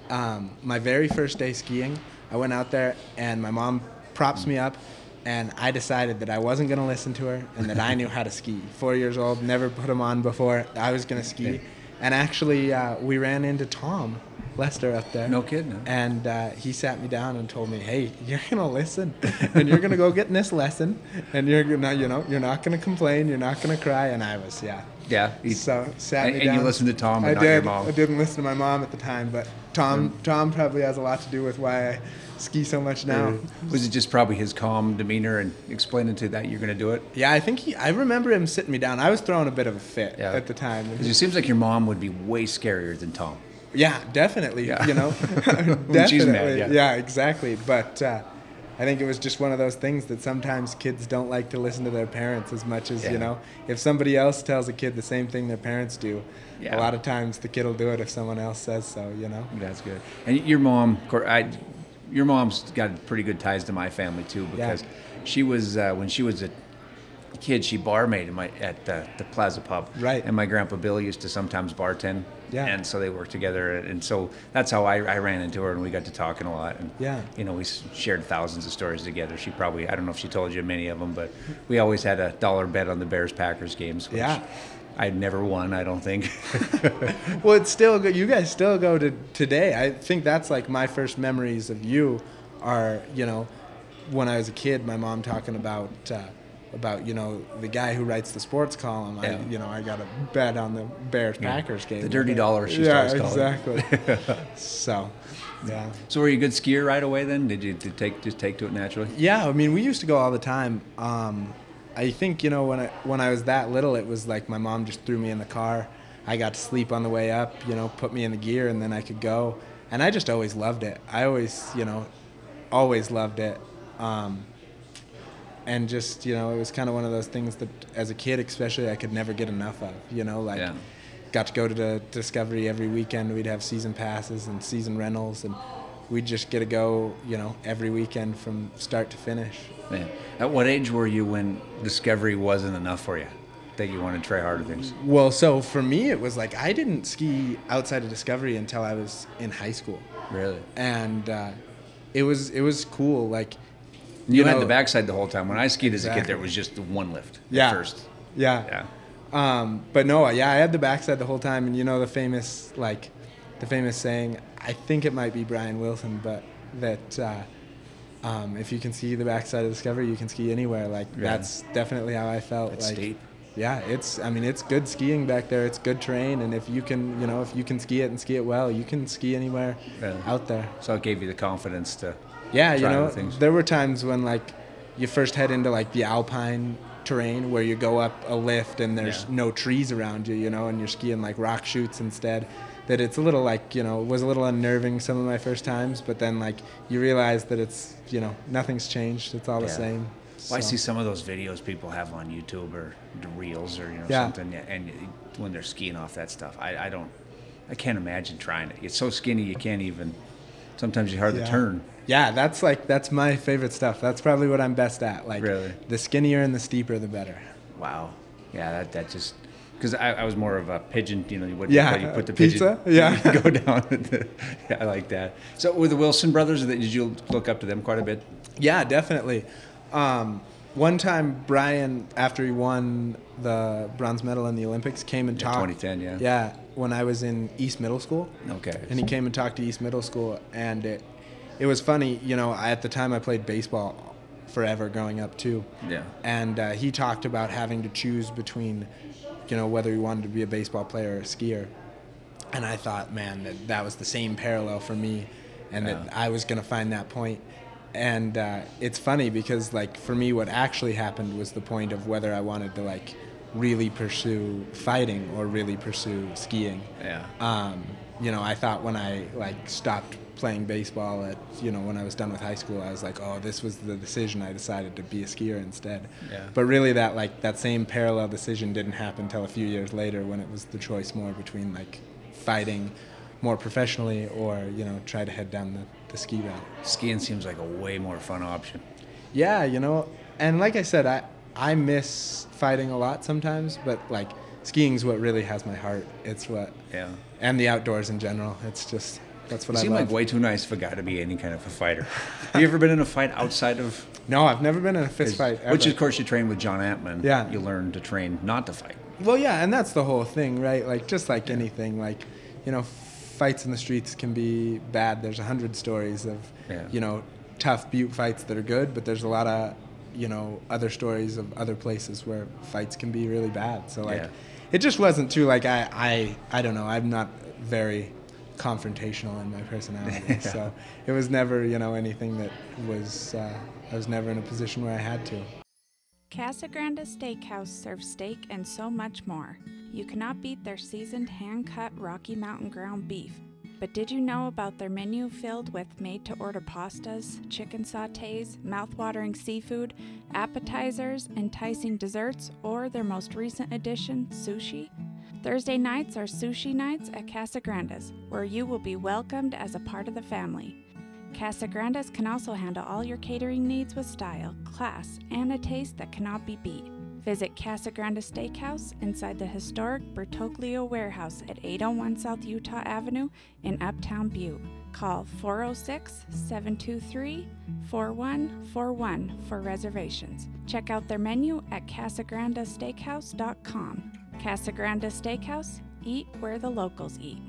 um, my very first day skiing, I went out there and my mom props me up, and I decided that I wasn't going to listen to her and that I knew how to ski. Four years old, never put them on before. I was going to ski, and actually uh, we ran into Tom Lester up there. No kidding? And uh, he sat me down and told me, "Hey, you're gonna listen, and you're gonna go get in this lesson, and you're gonna, you know, you're not gonna complain, you're not gonna cry." And I was, yeah, Yeah. he- so sat and, me and down. you listened to Tom, I not did. your mom. I didn't listen to my mom at the time, but Tom, Tom probably has a lot to do with why I ski so much now. Was it just probably his calm demeanor and explaining to that you're going to do it? Yeah, I think he. I remember him sitting me down. I was throwing a bit of a fit Yeah. at the time. Because it seems like your mom would be way scarier than Tom. Yeah, definitely. Yeah. You know, definitely. mad, yeah. exactly. But uh, I think it was just one of those things that sometimes kids don't like to listen to their parents as much as Yeah. you know. If somebody else tells a kid the same thing their parents do, Yeah. a lot of times the kid will do it if someone else says so. You know. That's good. And your mom, I, your mom's got pretty good ties to my family too because she was uh, when she was a kid, she barmaid my, at the, the Plaza Pub. Right. And my grandpa Bill used to sometimes bartend. Yeah. And so they worked together, and so that's how I, I ran into her, and we got to talking a lot. And Yeah. You know, we shared thousands of stories together. She probably, I don't know if she told you many of them, but we always had a dollar bet on the Bears Packers games. Which Yeah. I'd never won, I don't think. Well, it's still good. You guys still go to today. I think that's like my first memories of you are, you know, when I was a kid, my mom talking about, uh, about, you know, the guy who writes the sports column. Yeah. I, you know, I got a bet on the Bears Packers game. The dirty dollar, she yeah, starts calling exactly. so, yeah. so were you a good skier right away then? Did you did take just take to it naturally? Yeah, I mean, we used to go all the time. Um, I think you know when I when I was that little, it was like my mom just threw me in the car. I got to sleep on the way up, you know, put me in the gear, and then I could go. And I just always loved it. I always, you know, always loved it. Um, and just you know, it was kind of one of those things that, as a kid, especially, I could never get enough of. You know, like Yeah. got to go to the Discovery every weekend. We'd have season passes and season rentals, and we'd just get to go, you know, every weekend from start to finish. Man. At what age were you when Discovery wasn't enough for you? That you wanted to try harder things? Well, so for me, it was like I didn't ski outside of Discovery until I was in high school, Really? and uh, it was it was cool. Like You, had know- the backside the whole time. When I skied as a kid, there was just the one lift Yeah. first. Yeah. Yeah. Um, but no, yeah, I had the backside the whole time, and you know the famous like, the famous saying. I think it might be Bryon Wilson, but that uh, um, if you can ski the backside of Discovery, you can ski anywhere. Like Yeah. that's definitely how I felt. It's like, steep. Yeah, it's. I mean, it's good skiing back there. It's good terrain, and if you can, you know, if you can ski it and ski it well, you can ski anywhere Yeah. out there. So it gave you the confidence to. Yeah, you know, things. there were times when like you first head into like the alpine terrain where you go up a lift and there's Yeah. no trees around you, you know, and you're skiing like rock chutes instead. That it's a little like you know was a little unnerving some of my first times, but then like you realize that it's you know nothing's changed. It's all the same. Well, I see some of those videos people have on YouTube or the reels or you know Yeah. something, and when they're skiing off that stuff, I, I don't, I can't imagine trying it. It's so skinny you can't even. Sometimes you hard Yeah. to turn. Yeah, that's like that's my favorite stuff. That's probably what I'm best at. Like Really? the skinnier and the steeper, the better. Wow. Yeah, that that just because I, I was more of a pigeon. You know, what Yeah, you put the pizza? pigeon. Yeah. go down. the- yeah, I like that. So with the Wilson brothers, did you look up to them quite a bit? Yeah, definitely. Um, one time, Bryon, after he won the bronze medal in the Olympics, came and Yeah, talked. 2010, yeah. Yeah, when I was in East Middle School. Okay. And he came and talked to East Middle School, and it, it was funny. You know, at the time I played baseball forever growing up too. Yeah. And uh, he talked about having to choose between, you know, whether he wanted to be a baseball player or a skier. And I thought, man, that that was the same parallel for me, and Yeah. that I was gonna find that point. And uh, it's funny because, like, for me, what actually happened was the point of whether I wanted to like really pursue fighting or really pursue skiing. Yeah. Um, you know, I thought when I like stopped playing baseball at you know when I was done with high school, I was like, oh, this was the decision. I decided to be a skier instead. Yeah. But really, that like that same parallel decision didn't happen until a few years later when it was the choice more between like fighting more professionally or you know try to head down the, the ski route. Skiing seems like a way more fun option. Yeah, you know, and like I said, I I miss fighting a lot sometimes, but like skiing's what really has my heart. It's what Yeah. and the outdoors in general. It's just that's what You I seem love. like way too nice for a guy to be any kind of a fighter. Have you ever been in a fight outside of? no, I've never been in a fist fight. Ever. Which, of course, you train with John Antman. Yeah. You learn to train not to fight. Well, yeah, and that's the whole thing, right? Like just like anything, like you know, fights in the streets can be bad. There's a hundred stories of Yeah. you know tough butte fights that are good, but there's a lot of you know other stories of other places where fights can be really bad. So like, Yeah. it just wasn't too like I I I don't know. I'm not very confrontational in my personality, Yeah. so it was never you know anything that was uh, I was never in a position where I had to. Casa Grande Steakhouse serves steak and so much more. You cannot beat their seasoned hand cut Rocky Mountain ground beef. But did you know about their menu filled with made to order pastas, chicken sautés, mouth-watering seafood, appetizers, enticing desserts, or their most recent addition, sushi? Thursday nights are sushi nights at Casa Grande's, where you will be welcomed as a part of the family. Casa Grande's can also handle all your catering needs with style, class, and a taste that cannot be beat. Visit Casa Grande Steakhouse inside the historic Bertoglio Warehouse at 801 South Utah Avenue in Uptown Butte. Call 406 723 4141 for reservations. Check out their menu at casagrandesteakhouse.com. Casa Grande Steakhouse, eat where the locals eat.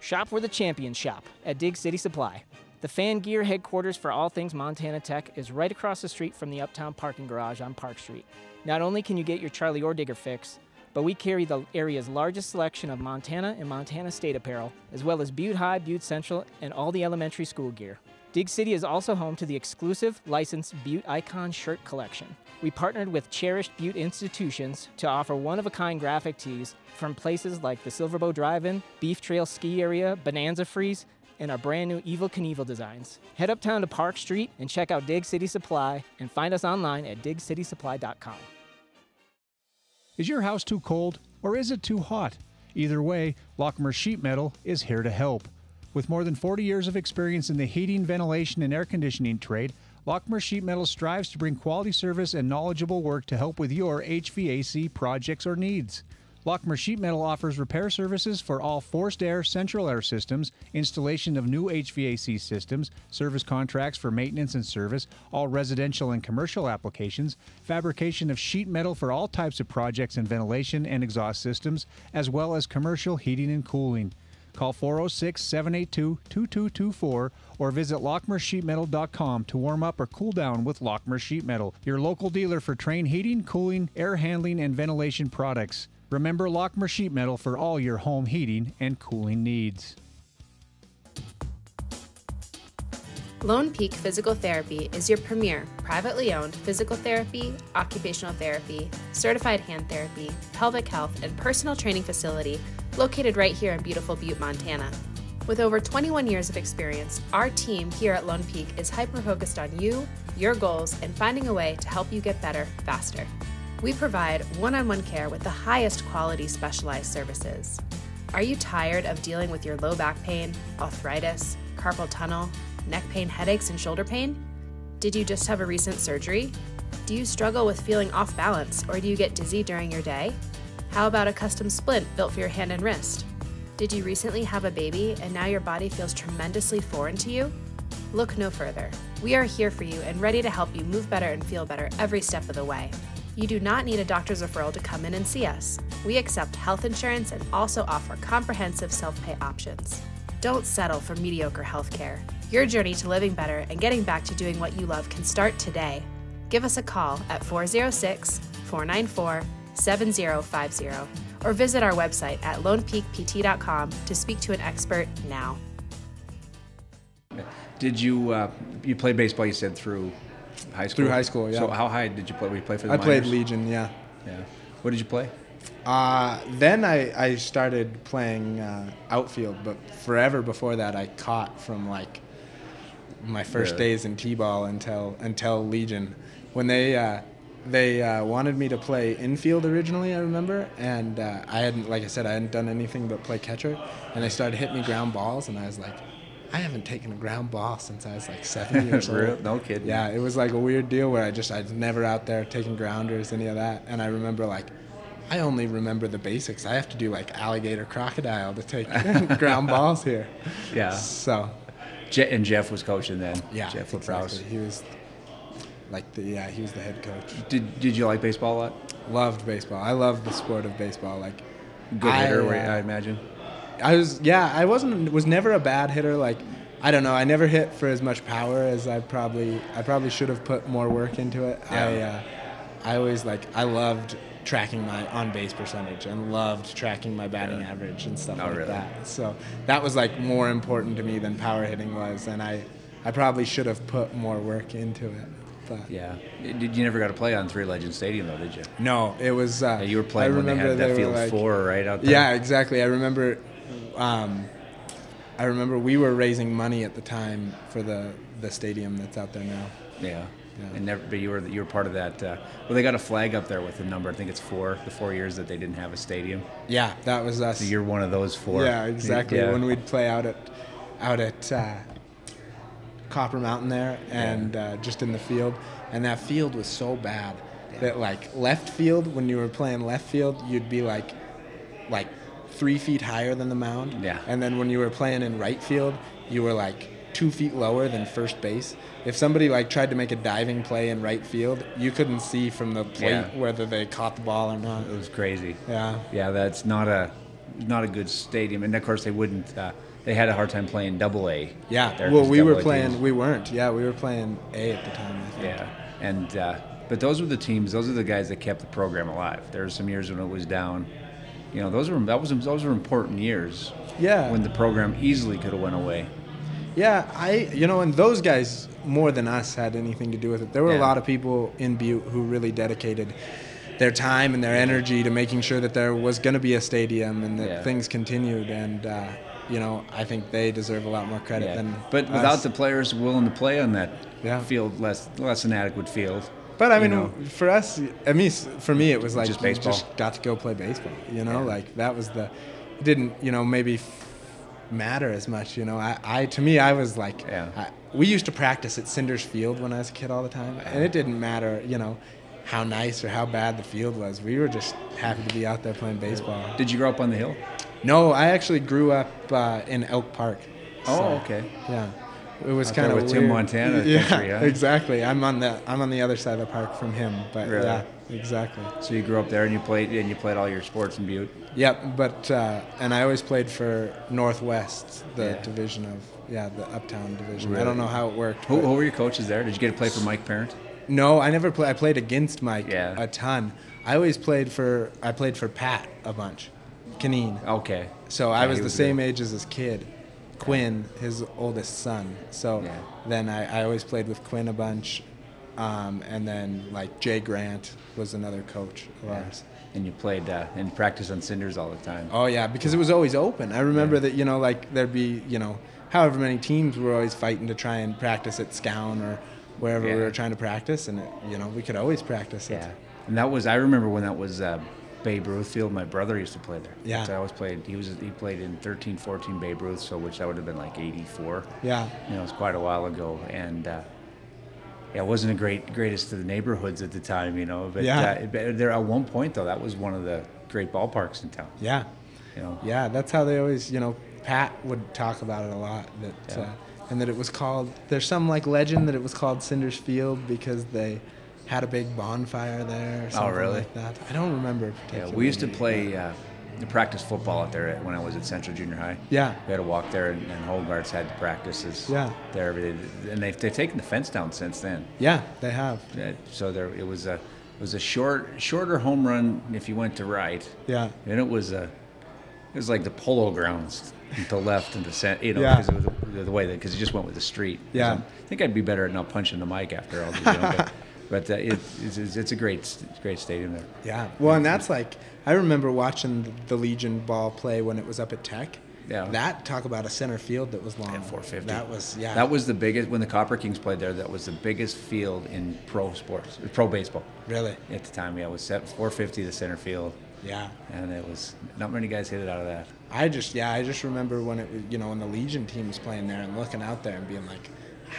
Shop where the champions shop at Dig City Supply. The fan gear headquarters for all things Montana Tech is right across the street from the Uptown parking garage on Park Street. Not only can you get your Charlie or Digger fix, but we carry the area's largest selection of Montana and Montana State apparel, as well as Butte High, Butte Central, and all the elementary school gear. Dig City is also home to the exclusive licensed Butte Icon shirt collection. We partnered with cherished Butte institutions to offer one of a kind graphic tees from places like the Silverbow Drive In, Beef Trail Ski Area, Bonanza Freeze, and our brand new Evel Knievel designs. Head uptown to Park Street and check out Dig City Supply and find us online at digcitysupply.com. Is your house too cold or is it too hot? Either way, Lockmer Sheet Metal is here to help. With more than 40 years of experience in the heating, ventilation, and air conditioning trade, Lockmer Sheet Metal strives to bring quality service and knowledgeable work to help with your HVAC projects or needs. Lockmer Sheet Metal offers repair services for all forced air, central air systems, installation of new HVAC systems, service contracts for maintenance and service, all residential and commercial applications, fabrication of sheet metal for all types of projects and ventilation and exhaust systems, as well as commercial heating and cooling. Call 406 782 2224 or visit lockmersheetmetal.com to warm up or cool down with Lockmer Sheet Metal, your local dealer for Trane heating, cooling, air handling, and ventilation products. Remember Lockmer Sheet Metal for all your home heating and cooling needs. Lone Peak Physical Therapy is your premier privately owned physical therapy, occupational therapy, certified hand therapy, pelvic health, and personal training facility located right here in beautiful Butte, Montana. With over 21 years of experience, our team here at Lone Peak is hyper focused on you, your goals, and finding a way to help you get better faster. We provide one on one care with the highest quality specialized services. Are you tired of dealing with your low back pain, arthritis, carpal tunnel, neck pain, headaches, and shoulder pain? Did you just have a recent surgery? Do you struggle with feeling off balance or do you get dizzy during your day? How about a custom splint built for your hand and wrist? Did you recently have a baby and now your body feels tremendously foreign to you? Look no further. We are here for you and ready to help you move better and feel better every step of the way. You do not need a doctor's referral to come in and see us. We accept health insurance and also offer comprehensive self pay options. Don't settle for mediocre healthcare. Your journey to living better and getting back to doing what you love can start today. Give us a call at 406 494 7050 or visit our website at lonepeakpt.com to speak to an expert now. Did you uh, you played baseball? You said through High school. Through high school, yeah. So how high did you play? Were you play for the I played? Legion, yeah. Yeah. What did you play? Uh, then I, I started playing uh, outfield, but forever before that I caught from like my first Really? days in t-ball until until Legion, when they uh, they uh, wanted me to play infield originally. I remember, and uh, I hadn't like I said I hadn't done anything but play catcher, and they started hitting me ground balls, and I was like. I haven't taken a ground ball since I was like seven years old. No kidding. Yeah, it was like a weird deal where I just I was never out there taking grounders, any of that. And I remember like I only remember the basics. I have to do like alligator crocodile to take ground balls here. Yeah. So Je- and Jeff was coaching then. yeah, Jeff exactly. He was like the yeah, he was the head coach. Did Did you like baseball a lot? Loved baseball. I love the sport of baseball. Like Good hitter, I, uh, I imagine. I was yeah, I wasn't was never a bad hitter. Like I don't know, I never hit for as much power as I probably I probably should have put more work into it. I uh, I always like I loved tracking my on base percentage and loved tracking my batting Yeah. average and stuff Oh, like really? that. So that was like more important to me than power hitting was, and I I probably should have put more work into it. But Yeah. Did you never got to play on Three Legends Stadium though? Did you? no, it was. Uh, Yeah, you were playing I when they had that were field like- four right out there. Yeah, exactly. I remember. Um, I remember we were raising money at the time for the the stadium that's out there now. Yeah. Yeah. And never, but you were you were part of that. Uh, well, they got a flag up there with the number. I think it's four. The four years that they didn't have a stadium. Yeah, that was us. So you're one of those four. Yeah, exactly. Yeah. When we'd play out at out at uh, Copper Mountain there, and uh, just in the field, and that field was so bad that like left field when you were playing left field, you'd be like like three feet higher than the mound. Yeah. And then when you were playing in right field, you were like two feet lower than first base. If somebody like tried to make a diving play in right field, you couldn't see from the plate Yeah. whether they caught the ball or not. It was crazy. Yeah. Yeah, that's not a not a good stadium, and of course they wouldn't. Uh, they had a hard time playing Double A. Yeah. well, we were playing. teams- We weren't. Yeah, we were playing A at the time. I think. Yeah, and uh, but those were the teams. Those are the guys that kept the program alive. There were some years when it was down. You know, those were that was those were important years. Yeah. When the program easily could have went away. Yeah, I you know, and those guys more than us had anything to do with it. There were Yeah. a lot of people in Butte who really dedicated their time and their energy to making sure that there was going to be a stadium and that Yeah. things continued. And uh, you know, I think they deserve a lot more credit Yeah. than. But us. without the players willing to play on that Yeah. field, less less than adequate field. But I mean, know. for us, I mean, s- for me, it was like Just baseball. just got to go play baseball. You know, Yeah. like that was the. It didn't, you know, maybe f- matter as much. You know, I, I to me, I was like, Yeah. I, we used to practice at Cinders Field when I was a kid all the time, and it didn't matter, you know, how nice or how bad the field was. We were just happy to be out there playing baseball. Did you grow up on the hill? No, I actually grew up uh, in Elk Park. Oh, So, okay. Yeah. It was kind of with Tim Montana Yeah, country, huh? exactly. I'm on the I'm on the other side of the park from him, but Really? yeah, exactly. So you grew up there and you played and you played all your sports in Butte. Yep, but uh, and I always played for Northwest, the Yeah. division of yeah, the Uptown division. I don't know how it worked. Who, who were your coaches there? Did you get to play for Mike Parent? No, I never played. I played against Mike Yeah. a ton. I always played for. I played for Pat a bunch, Canine. Okay. So I Yeah, was the was same good. age as his kid, Quinn, his oldest son. So Yeah. then I, I always played with Quinn a bunch, um, and then like Jay Grant was another coach of ours. And you played uh, and practiced on cinders all the time. Oh yeah, because it was always open. I remember that you know like there'd be you know however many teams were always fighting to try and practice at Scown or wherever Yeah. we were trying to practice, and it, you know we could always practice it. Yeah. And that was I remember when that was uh, Babe Ruth Field. My brother used to play there. Yeah. So I always played. He was he played in 13, 14 Babe Ruth, so which that would have been like '84. Yeah. You know, it was quite a while ago, and uh, yeah, it wasn't a great greatest of the neighborhoods at the time, you know. But Yeah. uh, but there at one point though, that was one of the great ballparks in town. Yeah. You know. Yeah, that's how they always, you know, Pat would talk about it a lot. That Yeah. uh, and that it was called. There's some like legend that it was called Cinders Field because they had a big bonfire there. Or something Oh, really? Like that. I don't remember. Yeah, we used to play uh, practice football out there at- when I was at Central Junior High. Yeah. We had to walk there, and, and Hogarth's had the practices Yeah. there. And they've, they've taken the fence down since then. Yeah, they have. Yeah, So there, it was a it was a short shorter home run if you went to right. Yeah. And it was a it was like the polo grounds to left and to center, you know, Yeah. because it was the, the way that because he just went with the street. Yeah. So I think I'd be better at not punching the mic after all. You know, but uh, it, it's, it's- a great great stadium there. Yeah. Well, and that's like I remember watching the- Legion ball play when it was up at Tech. Yeah. That talk about a center field that was long. 450. That was yeah. That was the biggest when the Copper Kings played there. That was the biggest field in pro sports, pro baseball. Really? At the time, yeah, it was set 450 the center field. Yeah. And it was not many guys hit it out of that. I just yeah I just remember when it was you know when the Legion team was playing there and looking out there and being like.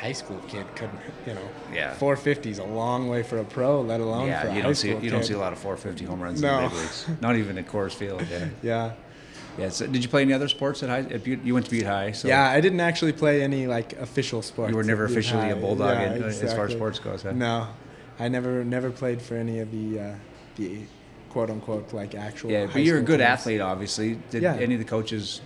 High school kid couldn't, you know. Yeah. 450 is a long way for a pro, let alone for yeah, a you don't see you don't see a lot of 450 home runs in the big leagues. Not even at Coors Field. Yeah. Yeah. Yeah. So did you play any other sports at high? At Butte? You went to Butte High. So yeah, I didn't actually play any like official sports. You were never officially a Bulldog Yeah, in- as far as sports goes, huh? No, I never never played for any of the uh, the quote unquote like actual. Yeah, high but you're a good teams. athlete, obviously. Did Yeah. any of the coaches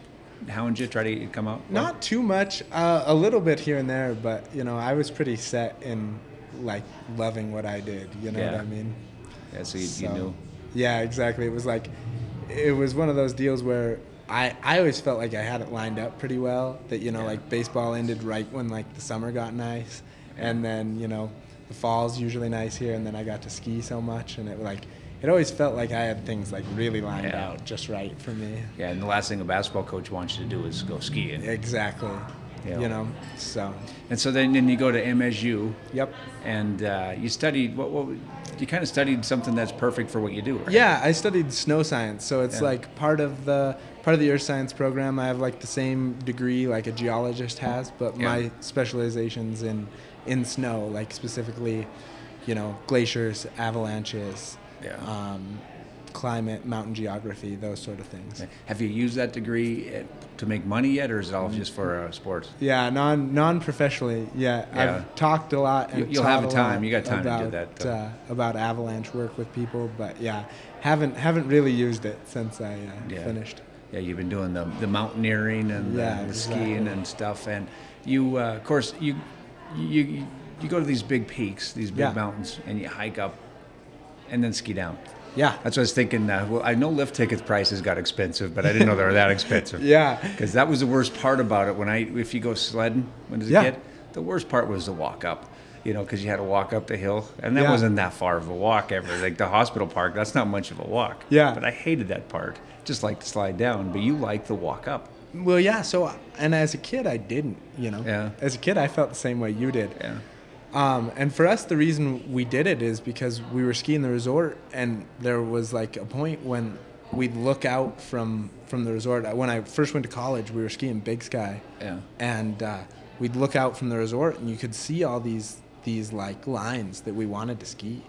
hound you, try to come out? Not too much, uh, a little bit here and there, but you know I was pretty set in like loving what I did. You know what I mean? Yeah, so you, you knew. Yeah, exactly. It was like, it was one of those deals where I, I always felt like I had it lined up pretty well. That you know, like baseball ended right when like the summer got nice, and then you know, the fall's usually nice here, and then I got to ski so much, and it like, it always felt like I had things like really lined Yeah. out just right for me. Yeah, and the last thing a basketball coach wants you to do is go skiing. Exactly. Yeah. You know, so. And so then, then you go to MSU. Yep. And uh, you studied what, what? You kind of studied something that's perfect for what you do, right? Yeah, I studied snow science, so it's Yeah. like part of the part of the earth science program. I have like the same degree like a geologist has, but Yeah. my specializations in in snow, like specifically, you know, glaciers, avalanches, Yeah. um, climate, mountain geography, those sort of things. Have you used that degree to make money yet, or is it all just for uh, sports? Yeah, non non professionally. Yeah, Yeah. I've talked a lot. And You- you'll have a time. You got time to do about, that. Uh, about avalanche work with people, but yeah, haven't haven't really used it since I uh, Yeah. finished. Yeah, you've been doing the, the mountaineering and the- Yeah, the, exactly. skiing and stuff, and you, uh, of course, you, you, you go to these big peaks, these big mountains, and you hike up, and then ski down. Yeah. That's what I was thinking. Uh, well, I know lift ticket prices got expensive, but I didn't know they were that expensive. Yeah. Because that was the worst part about it. When I, if you go sledding when was a Yeah. kid, the worst part was the walk up. You know, because you had to walk up the hill, and that Yeah. wasn't that far of a walk ever. Like the hospital park, that's not much of a walk. Yeah. But I hated that part. Just like to slide down, but you like the walk up. Well, yeah. So, and as a kid, I didn't. You know. Yeah. As a kid, I felt the same way you did. Yeah. Um, and for us, the reason we did it is because we were skiing the resort, and there was like a point when we'd look out from from the resort. When I first went to college, we were skiing Big Sky. Yeah. And uh, we'd look out from the resort, and you could see all these these like lines that we wanted to ski.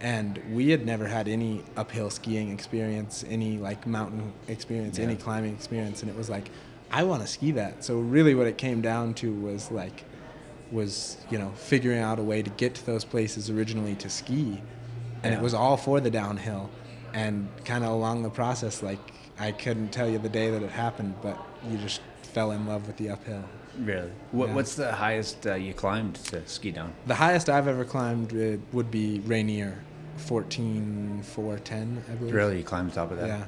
And we had never had any uphill skiing experience, any like mountain experience, any climbing experience, and it was like, I want to ski that. So really, what it came down to was like, was you know figuring out a way to get to those places originally to ski, and Yeah. it was all for the downhill, and kind of along the process, like I couldn't tell you the day that it happened, but you just fell in love with the uphill. Really? What, Yeah. What's the highest uh, you climbed to ski down? The highest I've ever climbed uh, would be Rainier, 14,410, I believe. Really, you climbed top of that? Yeah.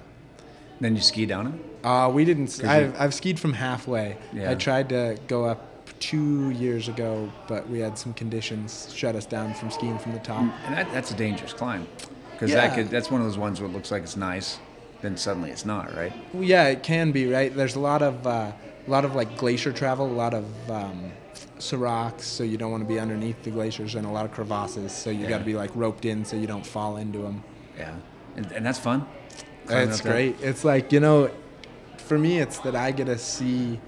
Then you ski down it? Uh, we didn't. 'Cause you- I've, I've skied from halfway. Yeah. I tried to go up two years ago, but we had some conditions shut us down from skiing from the top. And that, that's a dangerous climb. Because Yeah. that could, that's one of those ones where it looks like it's nice, then suddenly it's not, right? Well, yeah, it can be right. There's a lot of uh, a lot of like glacier travel, a lot of um, seracs, so you don't want to be underneath the glaciers, and a lot of crevasses, so you Yeah. got to be like roped in so you don't fall into them. Yeah. And, and that's fun? Climbing It's great. It's like you know, for me, it's that I get to see.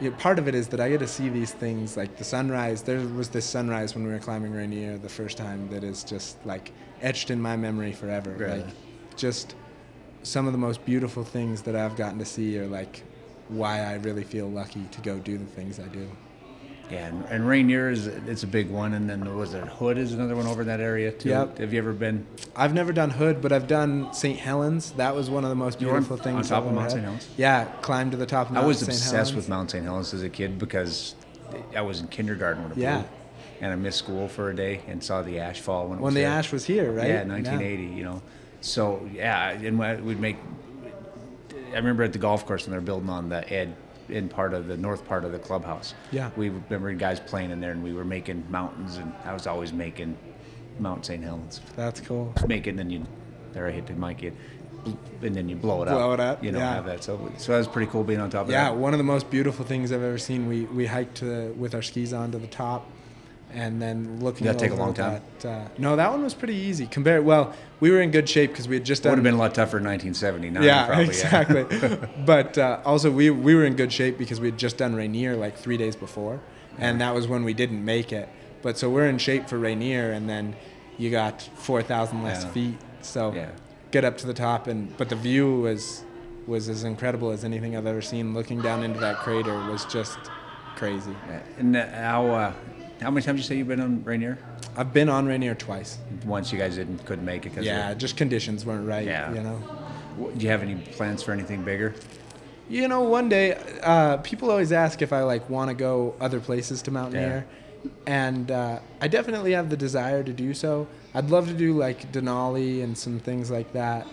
You know, part of it is that I get to see these things like the sunrise. There was this sunrise when we were climbing Rainier the first time that is just like etched in my memory forever. Really? Like, just some of the most beautiful things that I've gotten to see are like why I really feel lucky to go do the things I do. Yeah, and, and Rainier is it's a big one, and then was it Hood is another one over in that area too. Yep. Have you ever been? I've never done Hood, but I've done St. Helens. That was one of the most were on- beautiful things. on top I've of Mount. St. Helens? Yeah, climbed to the top. Of Mount St. Helens. I was St. obsessed Helens. with Mount St. Helens as a kid because I was in kindergarten when it Yeah. blew, and I missed school for a day and saw the ash fall when it was. When the ash was here, right? Yeah, Yeah. 1980. You know, so yeah, and we- we'd make. I remember at the golf course when they're building on the Ed in part of the north part of the clubhouse. Yeah. We remember guys playing in there, and we were making mountains, and I was always making Mount St. Helens. That's cool. Making, and then you, there I hit the mic, you, and then you blow it Blow up. Blow it up, You know, yeah. have that. So, so that was pretty cool being on top of Yeah, that. one of the most beautiful things I've ever seen. We we hiked to, with our skis on to the top, and then looking. Did that take a long time? That, uh, no, that one was pretty easy. Compared, well, we were in good shape because we had just Done, Would have been a lot tougher in 1979. yeah, probably, exactly. but uh, also, we we were in good shape because we had just done Rainier like three days before, and that was when we didn't make it. But so we're in shape for Rainier, and then you got four thousand less Yeah. feet. So Yeah. get up to the top, and but the view was was as incredible as anything I've ever seen. Looking down into that crater was just crazy. And uh, how uh, how many times you say you've been on Rainier? I've been on Rainier twice. Once you guys didn't couldn't make it because Yeah, just conditions weren't right. Yeah. you know. Do you have any plans for anything bigger? You know, one day, uh, people always ask if I like want to go other places to mountaineer, and uh, I definitely have the desire to do so. I'd love to do like Denali and some things like that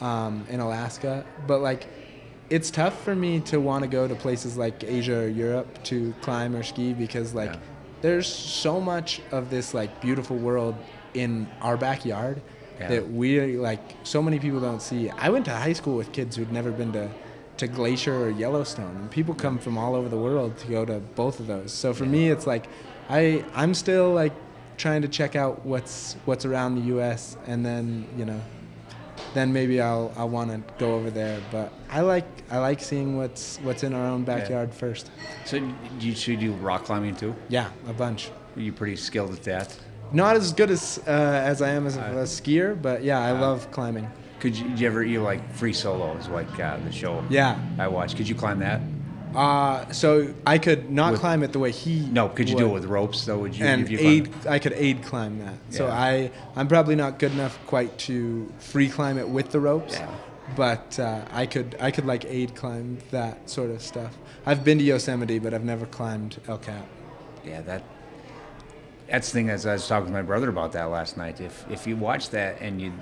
um, in Alaska, but like, it's tough for me to want to go to places like Asia or Europe to climb or ski because like, there's so much of this like beautiful world in our backyard Yeah. that we like so many people don't see. I went to high school with kids who'd never been to to Glacier or Yellowstone, and people come from all over the world to go to both of those. So for me, it's like I I'm still like trying to check out what's what's around the U.S. and then you know then maybe I'll I'll want to go over there. But I like I like seeing what's what's in our own backyard first. So do you, so you do rock climbing too? Yeah, a bunch. Are you pretty skilled at that? Not as good as uh, as I am as a, a skier, but yeah, I Uh, love climbing. Could you, did you ever you like free solo is like uh, the show? Yeah. I watched. Could you climb that? Uh, so I could not With- climb it the way he. No, could you do it with ropes though? Would you? and if you aid, I could aid climb that. So I, I'm probably not good enough quite to free climb it with the ropes. Yeah. But uh, I could, I could like aid climb that sort of stuff. I've been to Yosemite, but I've never climbed El Cap. Yeah, that. That's the thing. As I was talking with my brother about that last night. If if you watched that and you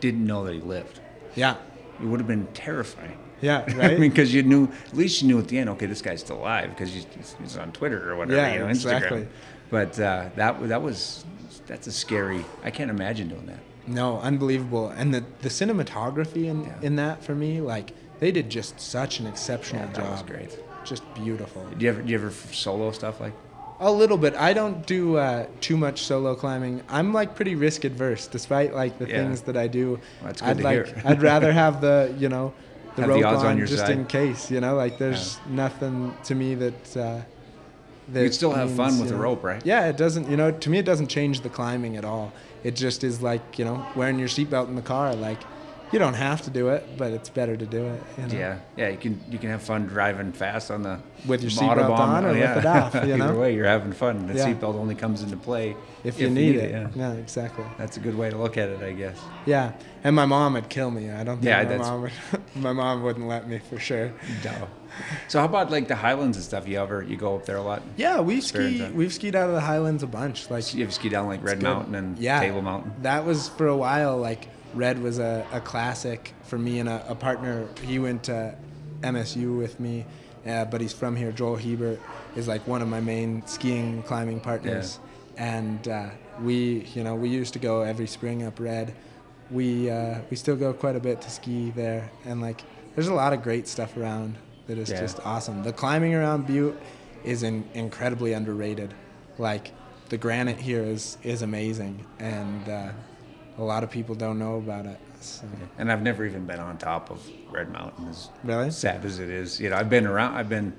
didn't know that he lived, Yeah. it would have been terrifying. Yeah, I mean, because you knew at least you knew at the end. Okay, this guy's still alive because he's, he's on Twitter or whatever. Yeah, you know, exactly. Instagram. But uh, that that was that's a scary. I can't imagine doing that. No, unbelievable. And the, the cinematography in, in that for me, like they did just such an exceptional Yeah, that job. was great. Just beautiful. Do you ever do you ever solo stuff like? A little bit. I don't do uh, too much solo climbing. I'm like pretty risk adverse, despite like the Yeah. things that I do. Well, that's good I'd to like. hear. I'd rather have the you know the Have the rope odds on on, just side. in case. You know, like there's nothing to me that. Uh, that You'd still have fun with the know- rope, right? Yeah, it doesn't. You know, to me, it doesn't change the climbing at all. It just is like you know wearing your seatbelt in the car. Like you don't have to do it, but it's better to do it. You know? Yeah, yeah. You can you can have fun driving fast on the With your seatbelt on or Oh, with yeah. it off, you know? Either way, you're having fun. The Yeah. seatbelt only comes into play If you need it. Yeah. Yeah, exactly. That's a good way to look at it, I guess. Yeah, and my mom would kill me. I don't think Yeah, my mom would. my mom wouldn't let me for sure. No. So how about like the Highlands and stuff? You ever you go up there a lot? Yeah, we Experience ski. that? We've skied out of the Highlands a bunch. Like You have ski down like Red good. Mountain and yeah, Table Mountain. That was for a while. Like Red was a, a classic for me and a, a partner. He went to MSU with me, uh, but he's from here. Joel Hebert is like one of my main skiing climbing partners, and uh, we, you know, we used to go every spring up Red. We uh, we still go quite a bit to ski there, and like there's a lot of great stuff around that is Yeah. just awesome. The climbing around Butte is in, incredibly underrated. Like the granite here is is amazing, and uh, a lot of people don't know about it. So. And I've never even been on top of Red Mountain, as Really? sad as it is. You know, I've been around. I've been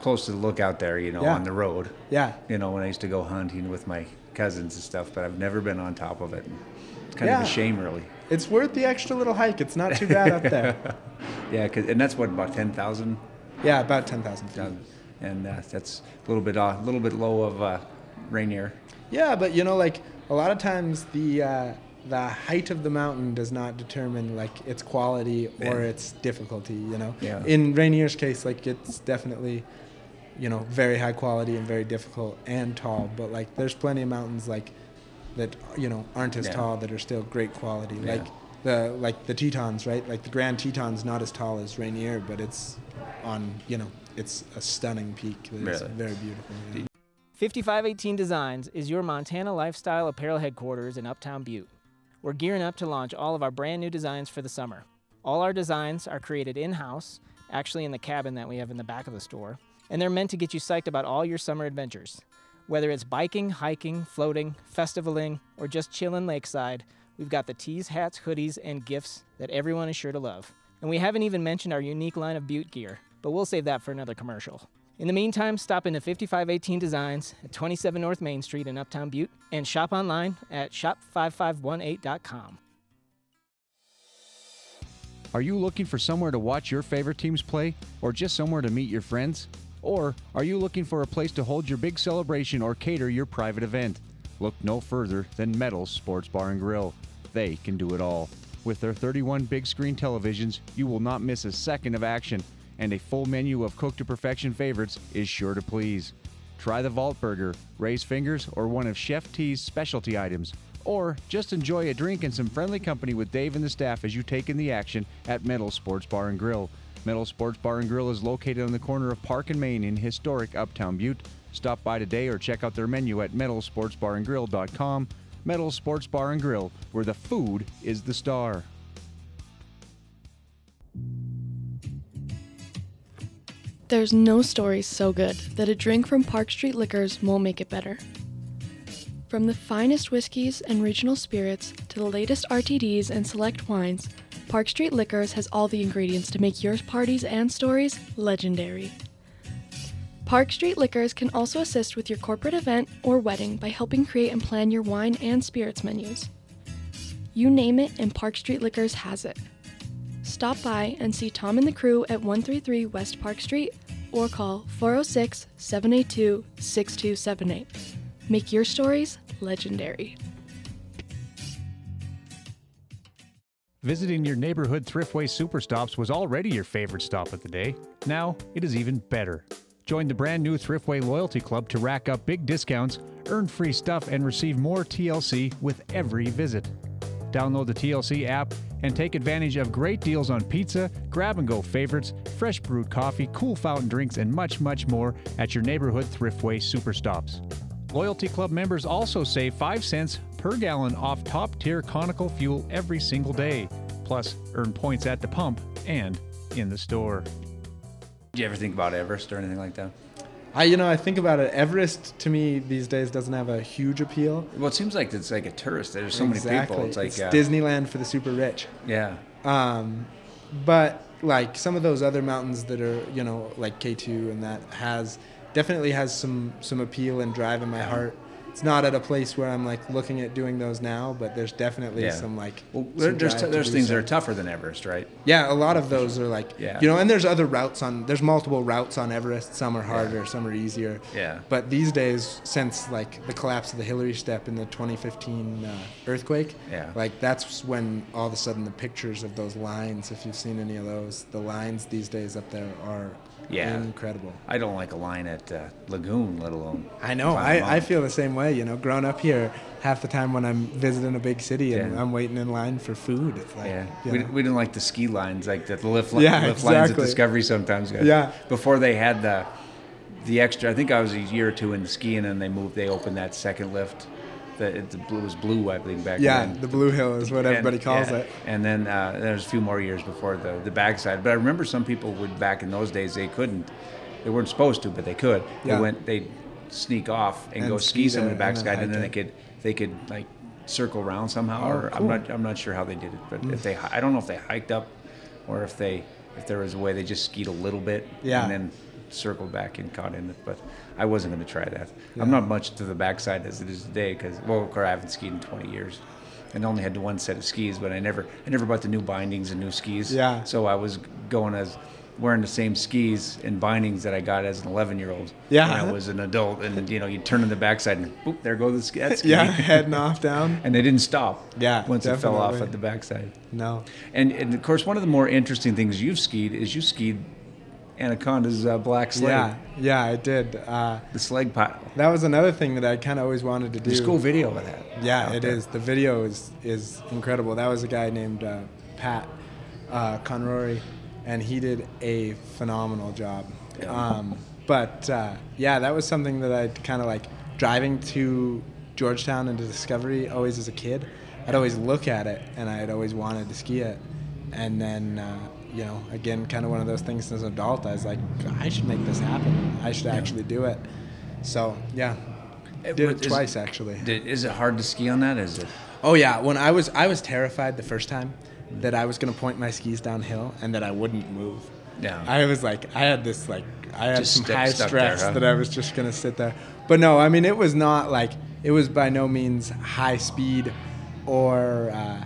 close to the lookout there. You know, Yeah. on the road. Yeah. You know, when I used to go hunting with my cousins and stuff, but I've never been on top of it. It's kind of a shame, really. It's worth the extra little hike. It's not too bad up there. Yeah, 'cause- and that's what about ten thousand. Yeah, about ten thousand feet. And uh, that's a little bit uh, a little bit low of uh, Rainier. Yeah, but you know, like a lot of times the uh, the height of the mountain does not determine like its quality or Yeah. its difficulty. You know, Yeah. in Rainier's case, like it's definitely you know very high quality and very difficult and tall. But like there's plenty of mountains like that you know aren't as Yeah. tall that are still great quality. Like the like the Tetons, right? Like the Grand Teton's not as tall as Rainier, but it's on you know it's a stunning peak. It's Really? very beautiful. Yeah. 5518 Designs is your Montana lifestyle apparel headquarters in Uptown Butte. We're gearing up to launch all of our brand new designs for the summer. All our designs are created in house, actually in the cabin that we have in the back of the store, and they're meant to get you psyched about all your summer adventures. Whether it's biking, hiking, floating, festivaling, or just chilling lakeside, we've got the tees, hats, hoodies, and gifts that everyone is sure to love. And we haven't even mentioned our unique line of Butte gear, but we'll save that for another commercial. In the meantime, stop into 5518 Designs at 27 North Main Street in Uptown Butte and shop online at shop5518.com. Are you looking for somewhere to watch your favorite teams play, or just somewhere to meet your friends? Or are you looking for a place to hold your big celebration or cater your private event? Look no further than Metals Sports Bar and Grill. They can do it all. With their 31 big screen televisions, you will not miss a second of action, and a full menu of cooked to perfection favorites is sure to please. Try the Vault Burger, Ray's Fingers, or one of Chef T's specialty items. Or just enjoy a drink and some friendly company with Dave and the staff as you take in the action at Metal Sports Bar and Grill. Metal Sports Bar and Grill is located on the corner of Park and Main in historic Uptown Butte. Stop by today or check out their menu at metalsportsbarandgrill.com. Metal Sports Bar and Grill, where the food is the star. There's no story so good that a drink from Park Street Liquors won't make it better. From the finest whiskeys and regional spirits to the latest RTDs and select wines, Park Street Liquors has all the ingredients to make your parties and stories legendary. Park Street Liquors can also assist with your corporate event or wedding by helping create and plan your wine and spirits menus. You name it, and Park Street Liquors has it. Stop by and see Tom and the crew at 133 West Park Street or call 406 782 6278. Make your stories legendary. Visiting your neighborhood Thriftway Super Stops was already your favorite stop of the day. Now it is even better. Join the brand new Thriftway Loyalty Club to rack up big discounts, earn free stuff, and receive more TLC with every visit. Download the TLC app and take advantage of great deals on pizza, grab and go favorites, fresh brewed coffee, cool fountain drinks, and much, much more at your neighborhood Thriftway Super Stops. Loyalty Club members also save 5 cents per gallon off top tier Conoco fuel every single day. Plus, earn points at the pump and in the store. Did you ever think about Everest or anything like that? I, you know, I think about it. Everest to me these days doesn't have a huge appeal. Well, it seems like it's like a tourist. There's so exactly. many people. It's like uh, Disneyland for the super rich. Yeah. Um, but like some of those other mountains that are, you know, like K2 and that has definitely has some some appeal and drive in my heart. It's not at a place where I'm like looking at doing those now, but there's definitely Yeah. some like. Well, some there's t- there's things so. that are tougher than Everest, right? Yeah, a lot of those are like, Yeah. you know, and there's other routes on. There's multiple routes on Everest. Some are harder, some are easier. Yeah. But these days, since like the collapse of the Hillary Step in the 2015 uh, earthquake, Yeah. like that's when all of a sudden the pictures of those lines, if you've seen any of those, the lines these days up there are Yeah. incredible. I don't like a line at uh, Lagoon, let alone. I know. I, I, feel the same way. You know, growing up here, half the time when I'm visiting a big city and Yeah. I'm waiting in line for food, it's like, Yeah, we, know. we didn't like the ski lines, like the lift, li- Yeah, lift lines at. Discovery sometimes. Yeah. Before they had the the extra, I think I was a year or two into skiing, and then they moved. They opened that second lift. The, it, the blue was blue, I believe, back Yeah, then. the Blue Hill is what And- everybody calls yeah. it. And then uh, there's a few more years before the the backside. But I remember some people would back in those days they couldn't, they weren't supposed to, but they could. Yeah. They went, they'd sneak off and, And go ski ski some of the there and backside, and then they could they could like circle around somehow. Oh, or I'm not I'm not sure how they did it, but Mm. if they I don't know if they hiked up, or if they if there was a way they just skied a little bit Yeah. and then circled back and caught in it. But I wasn't going to try that. Yeah. I'm not much to the backside as it is today because well, of course I haven't skied in 20 years. And only had one set of skis, but I never, I never bought the new bindings and new skis. Yeah. So I was going as wearing the same skis and bindings that I got as an 11 year old. Yeah. When I was an adult, and you know, you turn on the backside and boop, there go the ski. that ski. Yeah, heading off down. And they didn't stop. Yeah, Once it fell off at the backside. No. And, and of course, one of the more interesting things you've skied is you skied Anaconda's uh, black slag. Yeah, yeah, I did. Uh, the slag pile. That was another thing that I kind of always wanted to do. There's a cool video of that Yeah, it there. is. The video is is incredible. That was a guy named uh, Pat uh, Conrory, and he did a phenomenal job. Yeah. Um, but uh, yeah, that was something that I kind of like driving to Georgetown and to Discovery. Always as a kid, I'd always look at it, and I'd always wanted to ski it. And then, uh, you know, again, kind of one of those things as an adult. I was like, I should make this happen. I should actually do it. So yeah, did it Is- twice actually. Did, is it hard to ski on that? Is it? Oh yeah, when I was I was terrified the first time that I was gonna point my skis downhill and that I wouldn't move. Yeah. I was like I had this like I had Just some high stress there, huh? that I was just gonna sit there. But no, I mean it was not like it was by no means high speed or uh,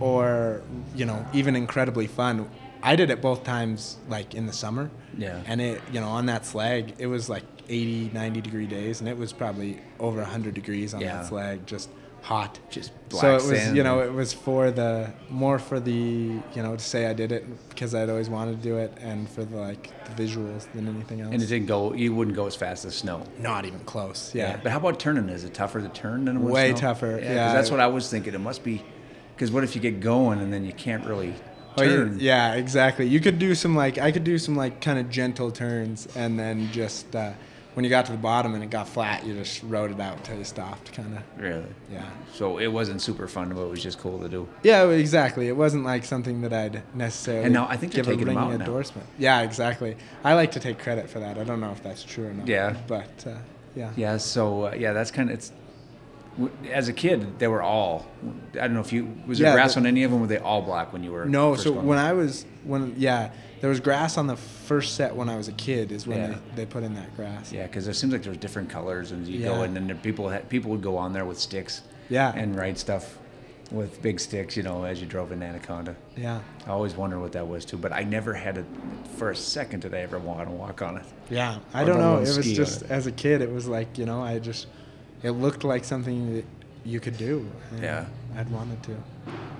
or you know even incredibly fun. I did it both times like in the summer. Yeah. And it you know on that slag it was like 80 90 degree days and it was probably over 100 degrees on Yeah. that slag just hot Just black so it was sand you know it was for the more for the you know to say I did it because I'd always wanted to do it and for the like the visuals than anything else And it didn't go. You wouldn't go as fast as snow. not even close yeah, But how about turning? Is it tougher to turn than it was Way snow? tougher, 'cause yeah. that's what I was thinking. It must be. Because what if you get going and then you can't really Oh, turn? yeah, exactly. You could do some like I could do some like kind of gentle turns, and then just uh, when you got to the bottom and it got flat, you just rode it out till you stopped, kind of. Really? Yeah. So it wasn't super fun, but it was just cool to do. Yeah, exactly. It wasn't like something that I'd necessarily And now I think they're give taking them ringing out now. Yeah, exactly. I like to take credit for that. I don't know if that's true or not. Yeah. but uh, yeah. Yeah. So uh, yeah, that's kind of it's. As a kid, they were all. I don't know if you was there Yeah, grass the- on any of them. Were they all black when you were? No, so when I was when yeah, there was grass on the first set when I was a kid. Is when Yeah. they, they put in that grass. Yeah, because it seems like there's different colors, and you go Yeah. and then people had, people would go on there with sticks. Yeah. And write stuff with big sticks, you know, as you drove in Anaconda. Yeah. I always wondered what that was too, but I never had it for a second did I ever want to walk on it. Yeah, I don't know. It was just it. as a kid, it was like you know, I just it looked like something that you could do. Yeah. I'd wanted to.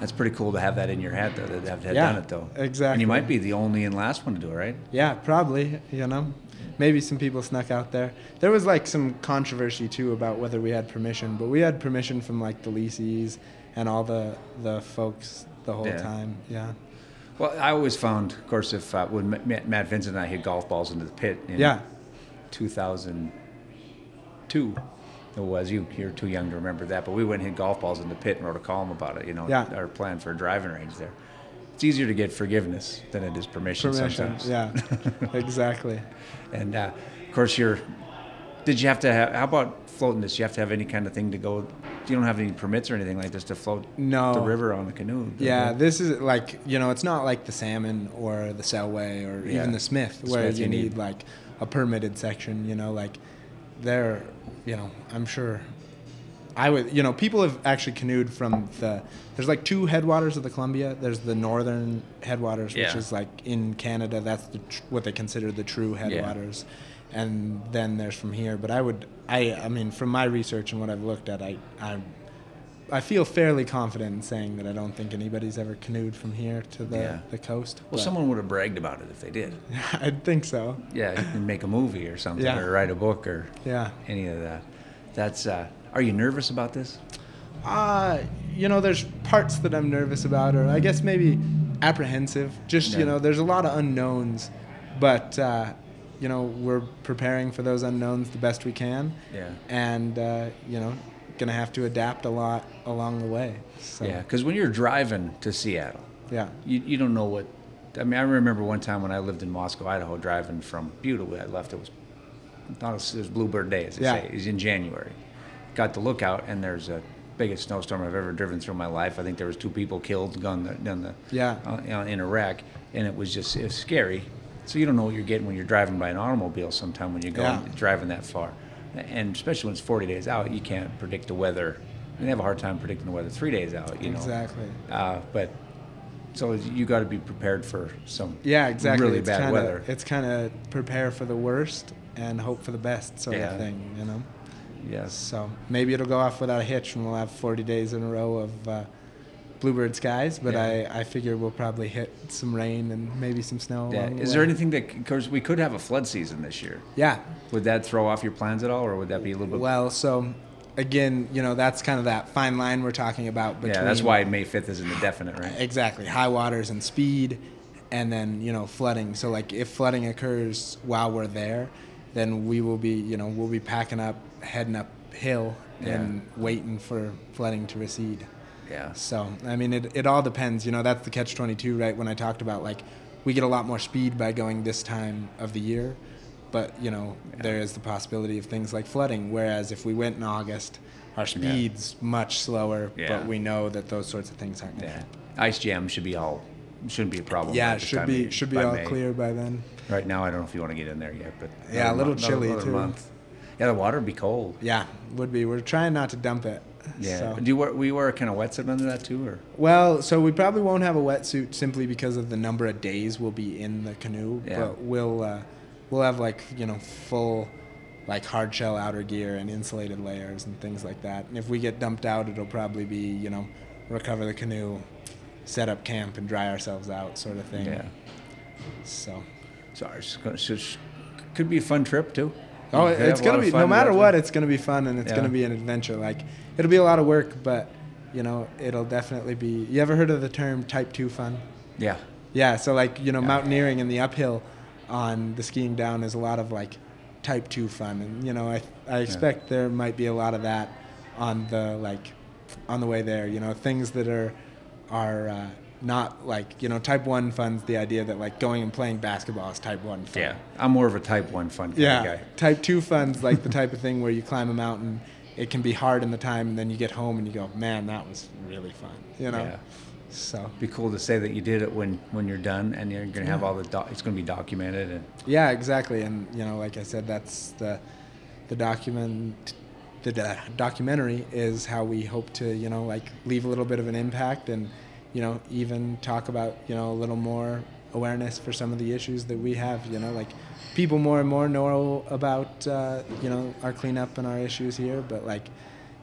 That's pretty cool to have that in your head, though. That have had Yeah, done it, though. exactly. And you might be the only and last one to do it, right? Yeah, probably. You know, maybe some people snuck out there. There was like some controversy too about whether we had permission, but we had permission from like the leases and all the the folks the whole Yeah. time. Yeah. Well, I always found, of course, if uh, when Ma- Ma- Matt Vincent and I hit golf balls into the pit in Yeah. 2002, it was you. You're too young to remember that, but we went and hit golf balls in the pit and wrote a column about it. You know, Yeah. our plan for a driving range there. It's easier to get forgiveness than it is permission, Permission, sometimes. yeah, exactly. And uh, of course, you're. Did you have to have? How about floating this? You have to have any kind of thing to go. You don't have any permits or anything like this to float No. the river on a canoe. Yeah, this is like you know, it's not like the salmon or the Selway or Yeah. even the Smith, The where Smith you you need, need. like a permitted section. You know, like there, you know, I'm sure. I would, you know, people have actually canoed from the. There's like two headwaters of the Columbia. There's the northern headwaters, which Yeah. is like in Canada. That's the what they consider the true headwaters, yeah. and then there's from here. But I would, I, I mean, from my research and what I've looked at, I, I I feel fairly confident in saying that I don't think anybody's ever canoed from here to the, Yeah. the coast. Well, someone would have bragged about it if they did. I'd think so. Yeah, you can make a movie or something, Yeah. or write a book, or Yeah. any of that. That's. Uh, are you nervous about this? Uh, you know, there's parts that I'm nervous about, or I guess maybe apprehensive. Just, Yeah. you know, there's a lot of unknowns, but, uh, you know, we're preparing for those unknowns the best we can. Yeah. And, uh, you know, going to have to adapt a lot along the way. So, Yeah, because when you're driving to Seattle, Yeah. you, you don't know what. I mean, I remember one time when I lived in Moscow, Idaho, driving from Butte. I left. It was not. It was Bluebird Day, as they Yeah. say. It was in January. Got the lookout, and there's a biggest snowstorm I've ever driven through in my life. I think there was two people killed, gone the, down the Yeah. uh, know, in Iraq, and it was just it was scary. So you don't know what you're getting when you're driving by an automobile. Sometime when you're going Yeah. driving that far, and especially when it's 40 days out, you can't predict the weather. They have a hard time predicting the weather three days out. You know Exactly. Uh, but so you got to be prepared for some Yeah, exactly. really it's bad kinda, weather. It's kind of prepare for the worst and hope for the best sort Yeah. of thing, you know? Yes. So maybe it'll go off without a hitch and we'll have 40 days in a row of uh, bluebird skies, but Yeah. I, I figure we'll probably hit some rain and maybe some snow. Yeah. the Is there anything that, of course, we could have a flood season this year? Yeah. Would that throw off your plans at all, or would that be a little bit? Well, so again, you know, that's kind of that fine line we're talking about between yeah, that's why May 5th isn't the definite, right? Exactly. High waters and speed. and then you know flooding. So like if flooding occurs while we're there, then we will be you know we'll be packing up, heading uphill, and waiting for flooding to recede. Yeah. So I mean, it it all depends. You know, that's the catch twenty two, right? When I talked about like we get a lot more speed by going this time of the year, but you know there is the possibility of things like flooding. Whereas if we went in August, our speed's much slower, Yeah. but we know that those sorts of things aren't going to happen. Yeah. Ice jam should be all shouldn't be a problem. Yeah, it should be should be all May. clear by then. Right now, I don't know if you want to get in there yet, but Yeah, a little month- chilly, another too. Month. Yeah, the water would be cold. Yeah, would be. We're trying not to dump it. Yeah. So. Do you wear, we wear a kind of wetsuit under that too, or? Well, so we probably won't have a wetsuit simply because of the number of days we'll be in the canoe. Yeah. But we'll uh, we'll have like you know full like hard shell outer gear and insulated layers and things like that. And if we get dumped out, it'll probably be you know recover the canoe, set up camp, and dry ourselves out sort of thing. Yeah. So. Sorry, it's so it's- could be a fun trip too. Oh, it's have a lot gonna be no matter what, it's gonna be fun and it's Yeah. gonna be an adventure. Like it'll be a lot of work, but you know it'll definitely be. You ever heard of the term type two fun? Yeah. Yeah. So like you know mountaineering in the uphill on the skiing down is a lot of like type two fun, and you know I I expect there might be a lot of that on the like on the way there. You know things that are are uh, not like you know type one fun's the idea that like going and playing basketball is type one fun. Yeah, I'm more of a type one fun kind Yeah, of guy. type two fun's like the type of thing where you climb a mountain. It can be hard in the time, and then you get home and you go, "Man, that was really fun." You know. Yeah. So. Be cool to say that you did it when when you're done, and you're gonna have all the doc- it's gonna be documented and Yeah, exactly. And you know, like I said, that's the the document. The do- documentary is how we hope to, you know, like leave a little bit of an impact, and you know, even talk about, you know, a little more awareness for some of the issues that we have. You know, like people more and more know about, uh, you know, our cleanup and our issues here, but like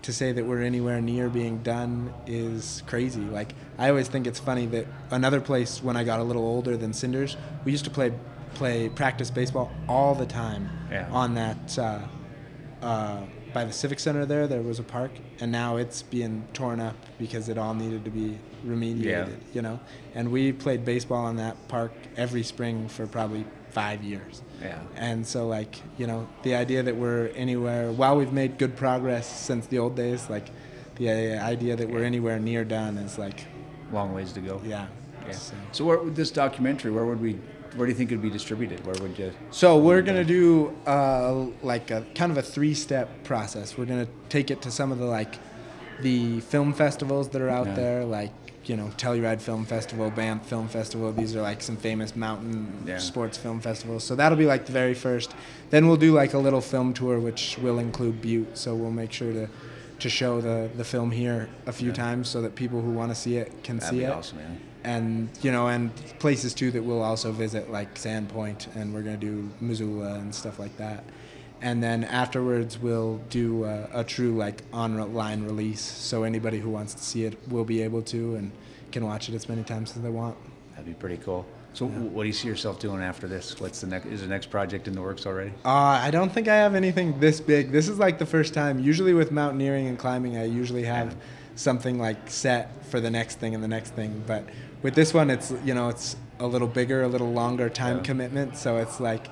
to say that we're anywhere near being done is crazy. Like I always think it's funny that another place when I got a little older than Cinders, we used to play play practice baseball all the time Yeah. on that uh, uh, by the civic center there. There was a park, and now it's being torn up because it all needed to be remediated. Yeah. You know, and we played baseball on that park every spring for probably five years. Yeah. And so, like, you know, the idea that we're anywhere, while we've made good progress since the old days, like, the idea that we're anywhere near done is like, long ways to go. yeah. Yeah. So, So where this documentary? Where would we? Where do you think it'd be distributed? Where would you? so we're gonna do uh, like a kind of a three-step process. We're gonna take it to some of the like the film festivals that are out Yeah. there, like you know Telluride Film Festival, Banff Film Festival. These are like some famous mountain Yeah. sports film festivals. So that'll be like the very first. Then we'll do like a little film tour, which will include Butte. So we'll make sure to to show the the film here a few times so that people who want to see it can That'd see be it. awesome, man. And you know, and places too that we'll also visit, like Sandpoint, and we're gonna do Missoula and stuff like that. And then afterwards, we'll do a, a true like online release, so anybody who wants to see it will be able to and can watch it as many times as they want. That'd be pretty cool. So what do you see yourself doing after this? What's the next? Is the next project in the works already? Uh, I don't think I have anything this big. This is like the first time. Usually with mountaineering and climbing, I usually have something like set for the next thing and the next thing. But with this one, it's you know it's a little bigger, a little longer time Yeah. commitment. So it's like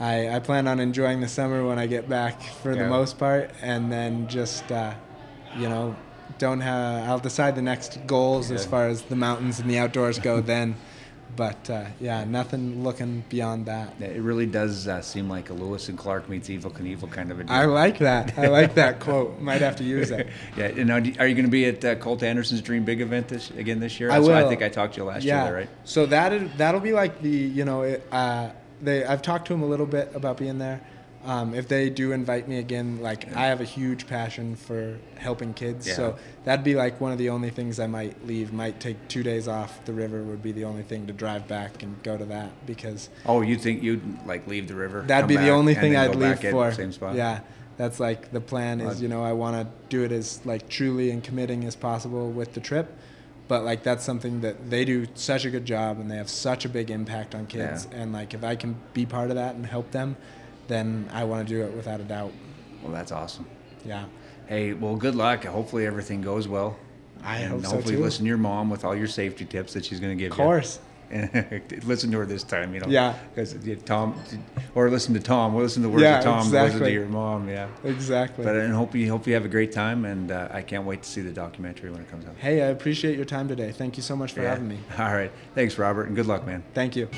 I, I plan on enjoying the summer when I get back for the most part, and then just uh, you know don't have. I'll decide the next goals as far as the mountains and the outdoors go then. But uh, yeah, nothing looking beyond that. It really does uh, seem like a Lewis and Clark meets Evel Knievel kind of a deal. I like that. I like that quote. Might have to use it. yeah. And are you going to be at uh, Colt Anderson's Dream Big event this again this year? I That's what will. I think I talked to you last yeah. year, there, right? So that is, that'll be like the you know it, uh, they I've talked to him a little bit about being there. Um, if they do invite me again, like I have a huge passion for helping kids, Yeah. so that'd be like one of the only things I might leave. Might take two days off the river would be the only thing to drive back and go to that because Oh, you think you'd like leave the river? That'd be the only thing I'd leave for. Same spot. Yeah, that's like the plan is. You know, I want to do it as like truly and committing as possible with the trip, but like that's something that they do such a good job and they have such a big impact on kids. And like if I can be part of that and help them, then I want to do it without a doubt. Well, that's awesome. Yeah. Hey, well, good luck. Hopefully everything goes well. I and hope so, hopefully too. listen to your mom with all your safety tips that she's going to give you. Of you. Course. listen to her this time, you know. Yeah. Because Tom, or listen to Tom, or listen to the words Yeah, of Tom, exactly. listen to your mom. Yeah. Exactly. But I hope you hope you have a great time, and uh, I can't wait to see the documentary when it comes out. Hey, I appreciate your time today. Thank you so much for Yeah. having me. All right. Thanks, Robert, and good luck, man. Thank you.